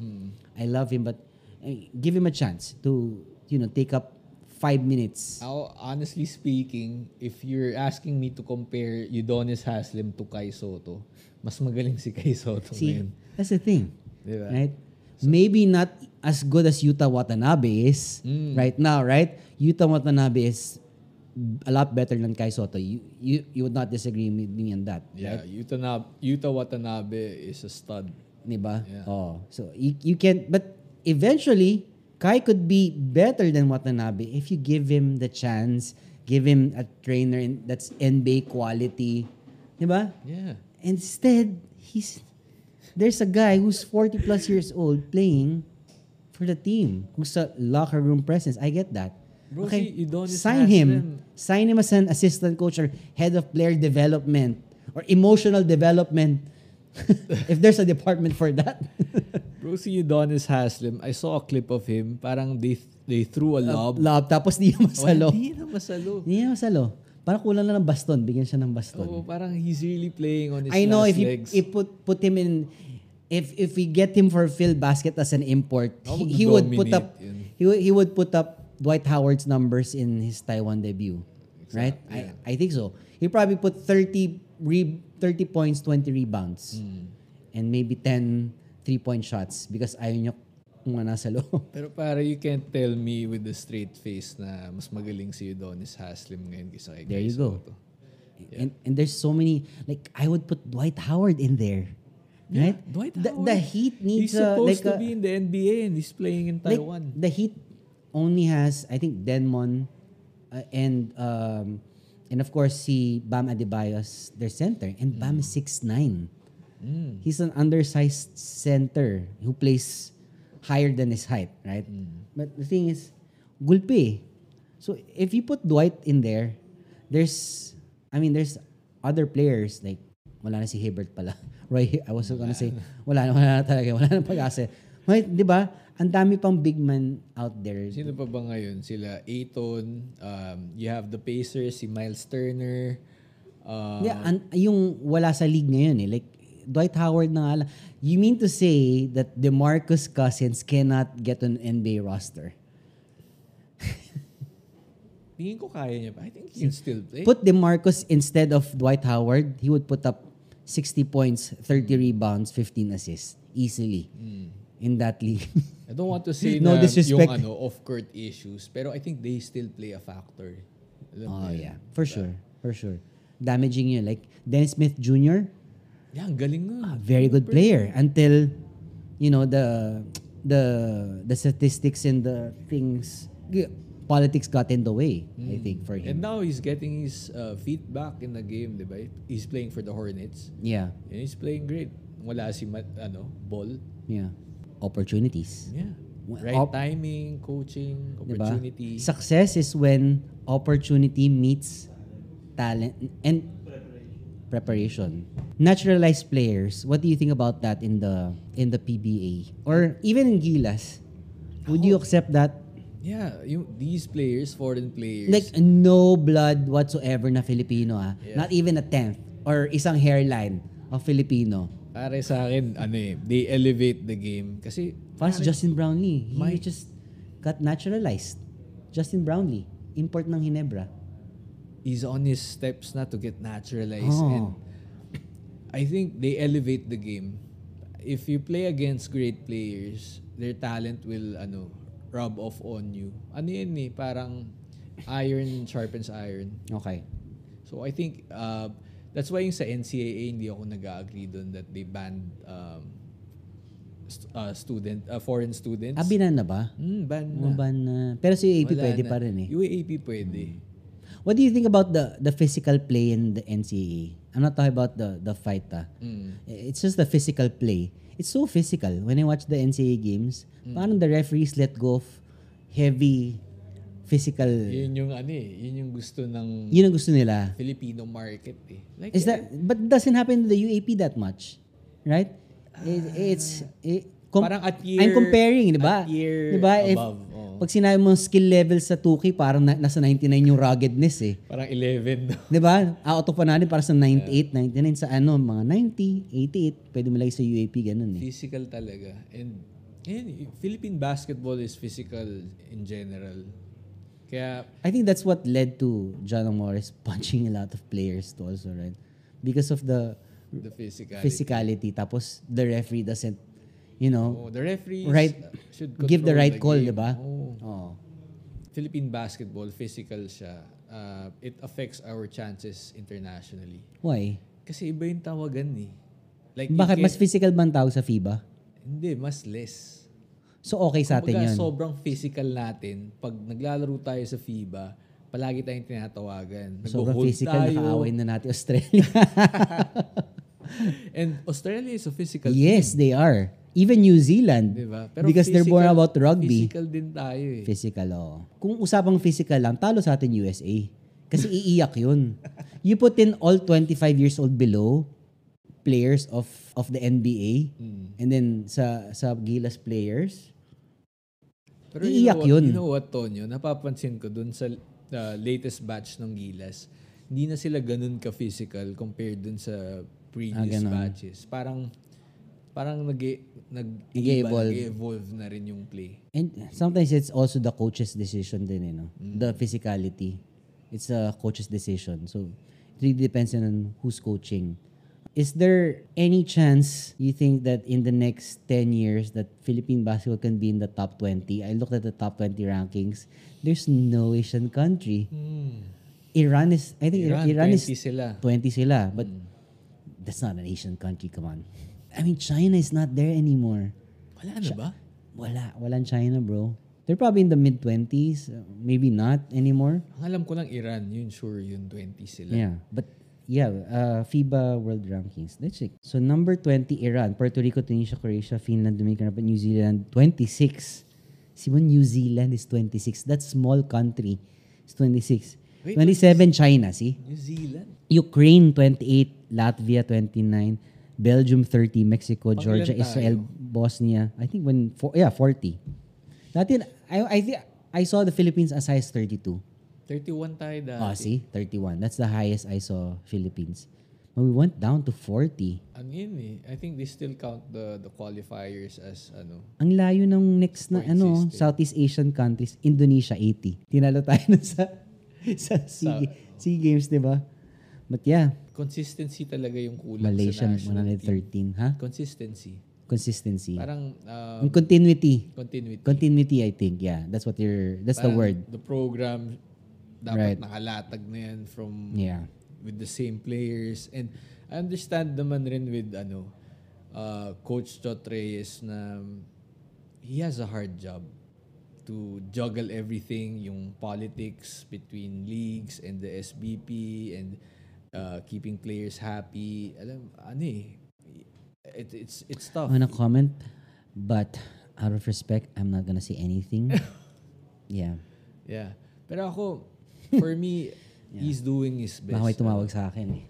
I love him, but eh, give him a chance to, you know, take up five minutes. Ako, honestly speaking, if you're asking me to compare Udonis Haslem to Kai Soto, mas magaling si Kai Soto See, ngayon. that's the thing. Right? Maybe not as good as Yuta Watanabe is Mm. right now, right? Yuta Watanabe is a lot better than Kai Soto. You, you, you would not disagree with me on that, Yeah, right? Yuta, na, Yuta Watanabe is a stud. Di ba? Yeah. Oh, so you, you can, but eventually, Kai could be better than Watanabe if you give him the chance, give him a trainer in, that's NBA quality. Di ba? Yeah. Instead, he's there's a guy who's 40 plus years old playing for the team, who's a locker room presence. I get that. Bro, okay, si Udonis sign him. Haslem. Sign him as an assistant coach or head of player development or emotional development. if there's a department for that. Bro, si Udonis Haslem, I saw a clip of him. Parang they, they threw a lob. Lob, tapos di niya masalo. Hindi na masalo. Di niya masalo. Parang kulang na ng baston. Bigyan siya ng baston. Oo, parang he's really playing on his I know last if legs. if put put him in if if we get him for Phil Basket as an import, Oh, he, he would put up yun. he would, he would put up Dwight Howard's numbers in his Taiwan debut. right? yeah. I I think so. He probably put 30 re, 30 points, 20 rebounds. Hmm. And maybe 10 three-point shots because ayaw niya kung ano nasa loob. Pero para you can't tell me with the straight face na mas magaling si Udonis Haslem ngayon kaysa kay There you go. Soto. And and there's so many like I would put Dwight Howard in there. Right? Dwight the, Howard. the Heat needs He's a, supposed like to a, be in the NBA and he's playing in like, Taiwan. the Heat only has I think Denmon uh, and um and of course si Bam Adebayo as their center and Bam is 6'9". Mm. He's an undersized center who plays higher than his height, right? But the thing is, gulpi. So if you put Dwight in there, there's, I mean, there's other players like, wala na si Hibbert pala. Roy, I was gonna say, wala na, wala na talaga, wala na pag-asa. Right, di ba? Ang dami pang big man out there. Sino pa ba ngayon? Sila Aiton, um, you have the Pacers, si Miles Turner. Uh, Yeah, an, yung wala sa league ngayon eh. Like, Dwight Howard na nga lang. You mean to say that DeMarcus Cousins cannot get on NBA roster? tingin ko kaya niya. I think he can still play. Put DeMarcus instead of Dwight Howard, he would put up 60 points, 30 rebounds, 15 assists easily in that league. I don't want to say No na disrespect. yung ano, off-court issues, pero I think they still play a factor. Alam oh yeah, for sure, for sure. Damaging yun. Like Dennis Smith Jr., Yeah, ang galing nga. very good player until you know the the the statistics and the things politics got in the way i think for And him now he's getting his uh, feet back in the game, di ba? He's playing for the Hornets. yeah And he's playing great. Wala si Mat, ano, ball. yeah opportunities Yeah. Right op- timing, coaching, diba? opportunity. success is when opportunity meets talent and preparation naturalized players what do you think about that in the in the PBA or even in Gilas would you accept that Yeah, yung, these players, foreign players. Like no blood whatsoever na Filipino ah. Yeah. Not even a tenth or isang hairline of Filipino. Pare sa akin, ano eh, they elevate the game. Kasi, Fast pare, Justin Brownlee. He My- just got naturalized. Justin Brownlee. Import ng Hinebra. He's on his steps na to get naturalized. Oh. And I think they elevate the game. If you play against great players, their talent will ano rub off on you. Ano yun eh, parang iron sharpens iron. Okay. So I think uh, that's why yung sa NCAA hindi ako nag-agree doon that they banned um, st- uh, student uh, foreign students. Ah, binan na ba? Hmm, ban na. Oh, ban na. Pero si AP Wala pwede na. pa rin eh. UAP pwede. What do you think about the the physical play in the NCAA? I'm not talking about the the fight. Ah. Mm. It's just the physical play. It's so physical. When I watch the NCAA games, Mm. parang the referees let go of heavy physical. Yun yung ano eh, yun yung gusto ng Yun ang gusto nila. Filipino market eh. Like, Is that but it doesn't happen in the UAP that much, right? It, it's it, com- Parang at year- I'm comparing, di ba? at year Di ba? If, oo. Pag sinabi mo skill level sa 2K, parang na, nasa 99 yung ruggedness eh. parang 11 no? Di ba? Out of natin para sa 98, 99 sa ano, mga 90, 88, pwede mo lagi sa UAP, ganun eh. Physical talaga. And, and Philippine basketball is physical in general. Kaya, I think that's what led to John Morris punching a lot of players too also, right? Because of the the physical. physicality. Tapos the referee doesn't, you know, Oh, the referees Right. should give the right call, game. di ba? Oo. Oh. Philippine basketball, physical siya. Uh, it affects our chances internationally. Why? Kasi iba yung tawagan eh. Like, Bakit? Mas physical ba ang tawag sa FIBA? Hindi, mas less. So okay sa atin Kumbaga, yun. sobrang physical natin. Pag naglalaro tayo sa FIBA, palagi tayong tinatawagan. Sobrang physical, tayo. nakaaway na natin Australia. And Australia is a physical yes, they are. Even New Zealand. team, di ba? Pero because they're more physical- about rugby. Physical din tayo eh. Physical, oh. Kung usapang physical lang, talo sa atin USA. Kasi iiyak yun. You put in all 25 years old below players of of the NBA Mm. and then sa sa Gilas players, Pero Iiyak you know, yun. You know what, Tonyo? Napapansin ko dun sa uh, latest batch ng Gilas, hindi na sila ganun ka-physical compared dun sa previous Ah, ganun. batches. Parang parang nag nag Nag-evolve. evolve na rin yung play. And sometimes it's also the coach's decision din, you know. The physicality. It's a coach's decision. So it really depends on who's coaching. Is there any chance you think that in the next 10 years that Philippine basketball can be in the top 20? I looked at the top 20 rankings. There's no Asian country. Iran is I think Iran, Iran, 20 is sila. 20 sila, but that's not an Asian country, come on. I mean China is not there anymore. Wala na ba? Wala, walang China, bro. They're probably in the mid 20s, uh, maybe not anymore. Ang alam ko lang Iran, yun sure yun 20 sila. Yeah, but yeah, uh, FIBA World Rankings. Let's check. So number 20 Iran, Puerto Rico, Tunisia, Croatia, Finland, Dominican Republic, New Zealand 26. See when New Zealand is 26. That small country is 26. Wait, 27 China, see? New Zealand? Ukraine 28, Latvia 29, Belgium 30, Mexico, Pangilan Georgia? Israel, Bosnia. I think when for, yeah, 40. Dati I I think I saw the Philippines as high as 32. 31 tayo dati. Oh, see? 31. That's the highest I saw Philippines. But we went down to 40. Ano yun eh? I think they still count the the qualifiers as ano. Ang layo ng next na ano, system. Southeast Asian countries, Indonesia 80. Tinalo tayo nun sa sa SEA, SEA Games, 'di ba? But yeah, Consistency talaga yung kulang Malaysia sa national team. 113, ha? Consistency. Consistency. Parang um, continuity. continuity. Continuity, I think. Yeah, that's what you're. That's the Parang word. The program Right. dapat nakalatag na yan from Yeah. with the same players and I understand naman rin with ano uh, coach Chot Reyes na he has a hard job to juggle everything yung politics between leagues and the SBP and uh, keeping players happy alam ano eh it, it's it's tough I'm gonna comment, but out of respect, I'm not gonna say anything. yeah. yeah pero ako for me he's doing his best Baka may tumawag sa akin eh.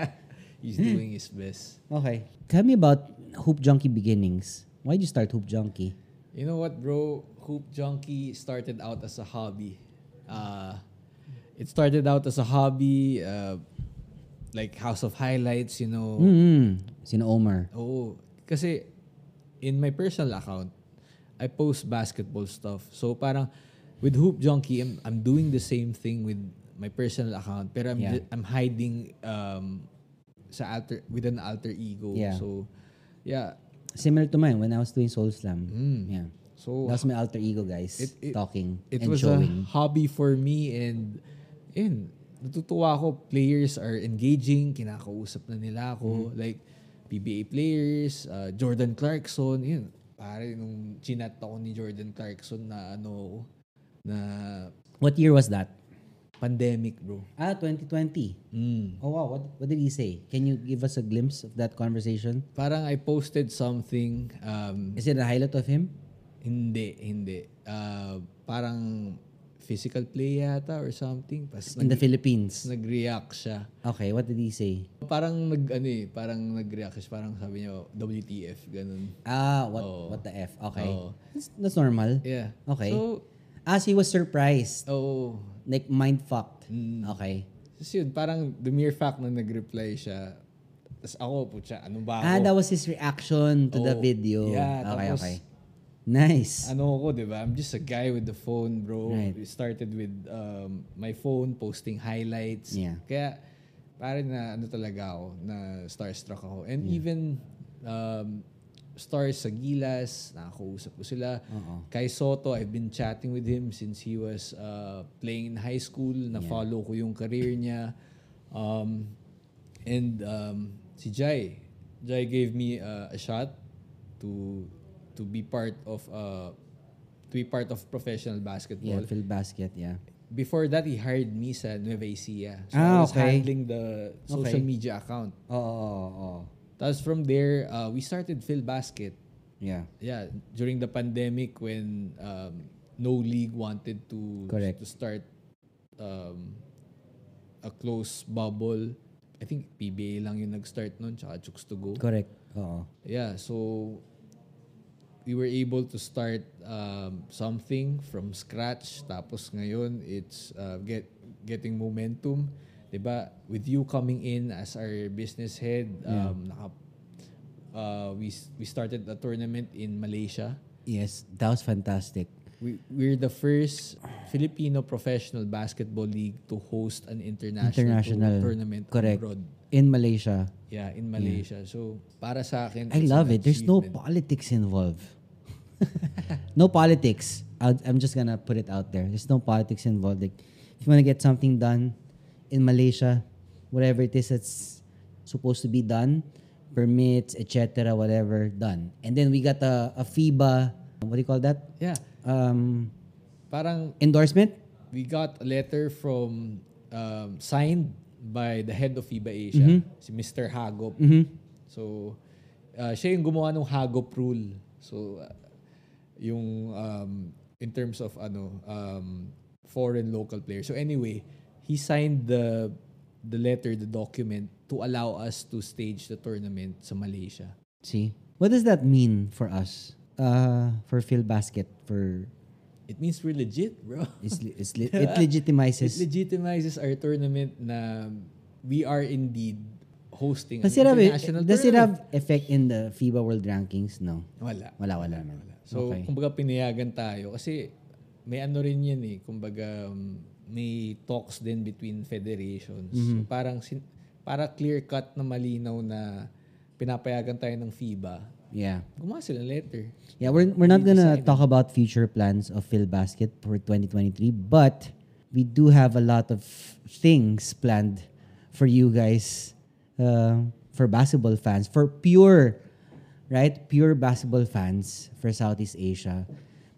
he's doing his best Okay. Tell me about Hoop Junkie beginnings. Why did you start Hoop Junkie? You know what, bro? Hoop Junkie started out as a hobby. Uh, it started out as a hobby, uh, like House of Highlights, you know. Mm. Sino Omar? Oh, kasi in my personal account, I post basketball stuff. So parang with Hoop Junkie, I'm, I'm doing the same thing with my personal account, pero I'm Yeah. I'm hiding um sa alter with an alter ego. Yeah. So yeah. Similar to mine when I was doing Soul Slam. Mm. Yeah. So That was my alter ego, guys. It- it- talking it and was showing. a hobby for me and yun, natutuwa ako players are engaging, kinakausap na nila ako Mm-hmm. like PBA players, uh, Jordan Clarkson, yun. Pare nung chinat ako ni Jordan Clarkson na ano na What year was that? pandemic, bro. Ah, 2020. Mm. Oh wow, what what did he say? Can you give us a glimpse of that conversation? Parang I posted something, um, Is it a highlight of him? hindi, hindi. Uh, parang physical play yata or something. Pas In the Philippines. nag-react siya. Okay, what did he say? Parang nag ano eh, parang nag-react siya, parang sabi niya WTF ganun. Ah, what Oo. what the F? Okay. Oo. That's, that's normal. Yeah. Okay. So, As he was surprised. oh, Like mind fucked. Mm. Okay. Tapos yun, parang the mere fact na nag-reply siya, tapos ako, putya, ano ba ako? Ah, that was his reaction to the Oo. video. Yeah, okay, tapos- okay. Nice. ano ako, di ba? I'm just a guy with the phone, bro. Right. We started with um, my phone, posting highlights. Yeah. Kaya, parang na ano talaga ako, na starstruck ako. And even um, stars sa Gilas, nakakausap ko sila. Oo. Kai Soto, I've been chatting with him since he was uh, playing in high school. Na-follow ko yung career niya. Um, and um, si Jai, Jai gave me uh, a shot to to be part of uh, to be part of professional basketball. Yeah. Phil Basket, yeah. Before that, he hired me sa Nueva Ecija. So Ah, I was okay. handling the social Okay. media account. Oo, oo, oo. Tapos from there, uh, we started Phil Basket. Yeah. Yeah, during the pandemic when um, no league wanted to Correct. to start um, a close bubble. I think PBA lang yung nag-start nun, tsaka Chooks to Go. Correct. Oo. Yeah, so we were able to start um, something from scratch. Tapos ngayon, it's uh, get getting momentum. 'Di ba? With you coming in as our business head, um, naka, uh, we we started a tournament in Malaysia. Yes, that was fantastic. We we're the first Filipino professional basketball league to host an international, International. tournament Correct. abroad. In Malaysia. Yeah, in Malaysia. So, para sa akin, I love it. There's no politics involved. no politics. I'll, I'm just gonna put it out there. There's no politics involved. Like, if you wanna get something done in Malaysia, whatever it is that's supposed to be done, permits, etc., whatever, done. And then we got a, a FIBA, what do you call that? Yeah. Um, Parang endorsement? we got a letter from um, signed by the head of FIBA Asia, Mm-hmm. si Mr. Hagop. So, uh, siya yung gumawa ng Hagop rule. So, uh, yung um, in terms of ano um, foreign local players. So anyway, he signed the the letter, the document to allow us to stage the tournament sa Malaysia. See? What does that mean for us? Uh, for Phil Basket, for It means we're legit, bro. it's, li- it's li- it legitimizes It legitimizes our tournament na we are indeed hosting Does an it have international does it tournament. have effect in the FIBA World Rankings? No. Wala. Wala, wala naman. So, okay. kumbaga pinayagan tayo kasi may ano rin yan eh, kumbaga um, may talks din between federations. Mm-hmm. So, parang sin- para clear cut na malinaw na pinapayagan tayo ng FIBA. Yeah. Gumawa sila ng letter. Yeah, we're we're not gonna decided. talk about future plans of Phil Basket for 2023, but we do have a lot of things planned for you guys, uh, for basketball fans, for pure, right, pure basketball fans for Southeast Asia,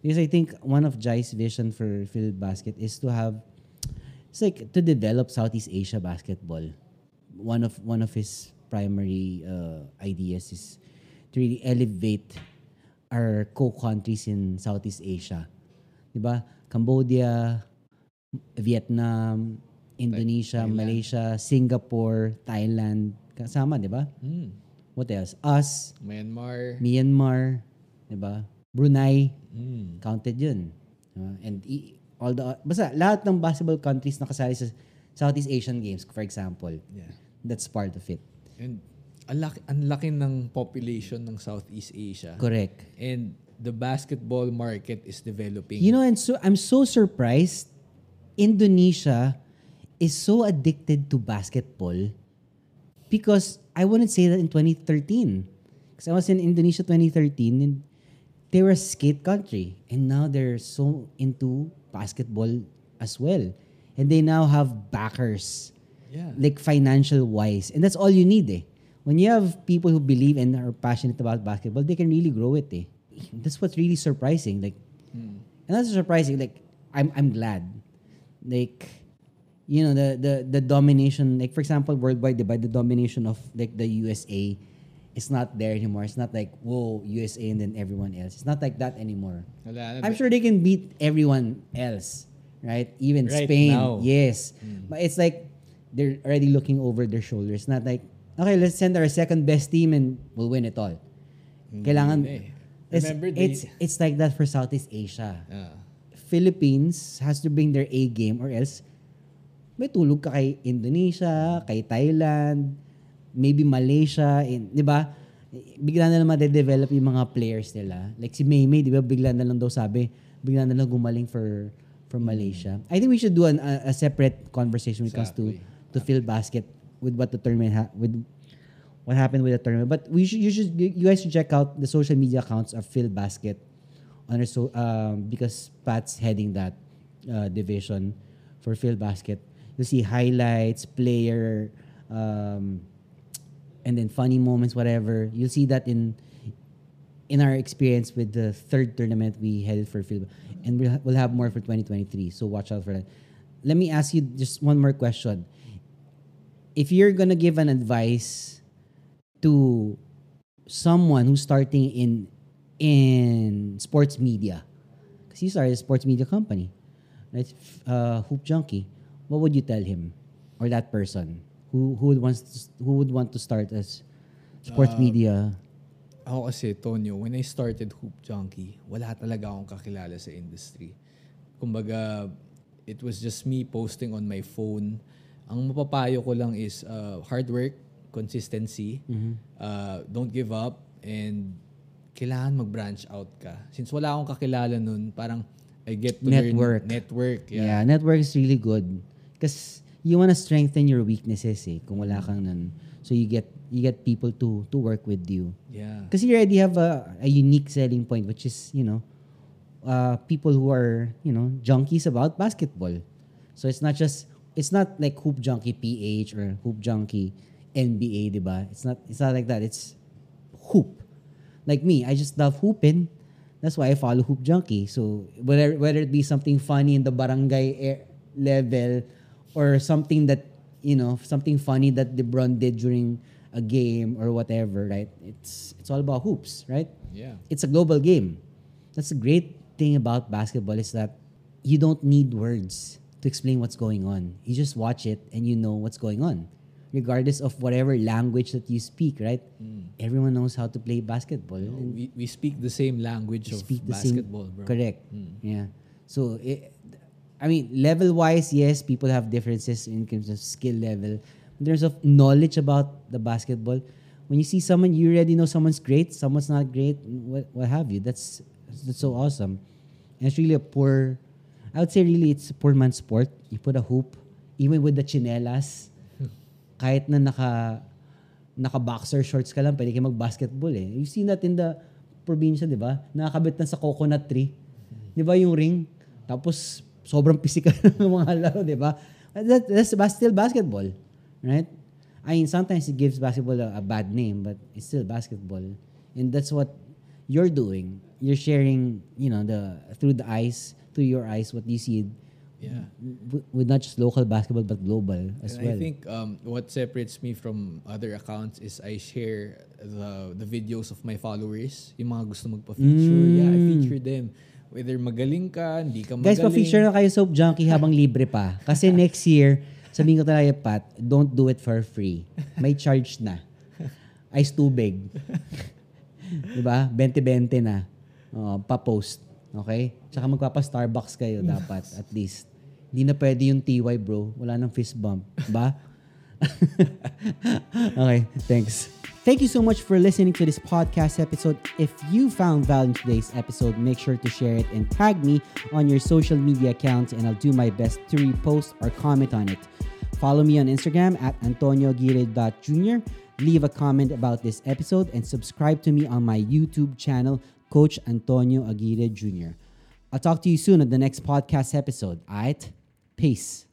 because I think one of Jai's vision for Phil Basket is to have, it's like to develop Southeast Asia basketball. One of one of his primary uh, ideas is to really elevate our co-countries in Southeast Asia. 'Di ba? Cambodia, Vietnam, Indonesia, Thailand. Malaysia, Singapore, Thailand, kasama, 'di ba? Hmm. What else? Us, Myanmar. Myanmar, 'di ba? Brunei, Hmm. counted 'yun. Diba? And i- all the basta lahat ng basketball countries na kasali sa Southeast Asian Games, for example. Yeah. That's part of it. And ang laki, ang laki ng population ng Southeast Asia. Correct. And the basketball market is developing. You know, and so I'm so surprised. Indonesia is so addicted to basketball because I wouldn't say that in 2013. Because I was in Indonesia 2013 and they were a skate country. And now they're so into basketball as well. And they now have backers, yeah. like financial wise. And that's all you need eh. When you have people who believe and are passionate about basketball, they can really grow it eh. That's what's really surprising. Like, and that's surprising. Like, I'm I'm glad. Like, you know the the the domination like for example worldwide by the domination of like the USA it's not there anymore. It's not like whoa USA and then everyone else. It's not like that anymore. I'm sure they can beat everyone else, right? Even Right Spain, now. yes. But it's like they're already looking over their shoulders. Not like okay, let's send our second best team and we'll win it all. Kailangan eh. it's, Remember they- it's it's like that for Southeast Asia. Ah. Philippines has to bring their A game or else may tulog ka kay Indonesia, kay Thailand, maybe Malaysia, in, 'di ba? Bigla na lang ma-develop yung mga players nila. Like si Maymay, 'di ba? Bigla na lang daw sabi, bigla na lang gumaling for for Malaysia. I think we should do an, a, a separate conversation when it comes to Exactly. to field basket with what the tournament ha- with what happened with the tournament. But we should you should you guys should check out the social media accounts of Phil Basket on our so um, because Pat's heading that uh, division for Phil Basket. You'll see highlights, player, um, and then funny moments, whatever. You'll see that in in our experience with the third tournament we held for Phil, and we'll, we'll have more for 2023. So watch out for that. Let me ask you just one more question. If you're gonna give an advice to someone who's starting in in sports media, because you started a sports media company, right? Uh, Hoop Junkie. What would you tell him or that person who who would wants to, who would want to start as sports media? Ako kasi, Tonyo, when I started Hoop Junkie, wala talaga akong kakilala sa industry. Kumbaga, it was just me posting on my phone. Ang mapapayo ko lang is uh, hard work, consistency, uh, don't give up, and kailangan mag-branch out ka. Since wala akong kakilala nun, parang I get to Network. learn network. Yeah. Yeah. network is really good. Because you want to strengthen your weaknesses eh, kung wala kang nun. So you get you get people to to work with you. Yeah. Because you already have a, a unique selling point, which is, you know, uh, people who are, you know, junkies about basketball. So it's not just, it's not like Hoop Junkie PH or Hoop Junkie NBA, di ba? It's not, it's not like that. It's hoop. Like me, I just love hooping. That's why I follow Hoop Junkie. So whether whether it be something funny in the barangay air level or something that you know something funny that LeBron did during a game or whatever, right? It's it's all about hoops, right? Yeah. It's a global game. That's the great thing about basketball is that you don't need words to explain what's going on. You just watch it and you know what's going on. Regardless of whatever language that you speak, right? Mm. Everyone knows how to play basketball. We, we speak the same language of speak the basketball, same, bro. Correct. Mm. Yeah. So, it, I mean, level wise, yes, people have differences in terms of skill level. In terms of knowledge about the basketball, when you see someone, you already know someone's great, someone's not great, what, what have you. That's that's so awesome. And it's really a poor, I would say really it's a poor man's sport. You put a hoop, even with the chinelas, kahit na naka naka boxer shorts ka lang, pwede kayo mag-basketball eh. You see that in the probinsya, di ba? Nakakabit na sa coconut tree. Di ba yung ring? Tapos, sobrang physical ng mga laro, di ba? That, that's still basketball. Right? I mean, sometimes it gives basketball a, a bad name, but it's still basketball. And that's what you're doing. You're sharing, you know, the through the eyes, through your eyes, what you see Yeah. w- with not just local basketball, but global as And well. I think um, what separates me from other accounts is I share the the videos of my followers. Yung mga gusto magpa-feature. Yeah, I feature them. Whether magaling ka, hindi ka Guys, magaling. pa-feature na kayo Soap Junkie habang libre pa. Kasi next year, sabihin ko talaga, Pat, don't do it for free. May charge na. Ice tubig. diba? 20-20 na. Oh, pa-post. Okay? Tsaka magpapa-Starbucks kayo dapat, at least. Hindi na pwede yung TY, bro. Wala nang fist bump. Ba? okay, thanks. Thank you so much for listening to this podcast episode. If you found value in today's episode, make sure to share it and tag me on your social media accounts, and I'll do my best to repost or comment on it. Follow me on Instagram at antoniogire.jr. Leave a comment about this episode and subscribe to me on my YouTube channel, Coach Antonio Aguirre Jr. I'll talk to you soon on the next podcast episode. Alright? Peace.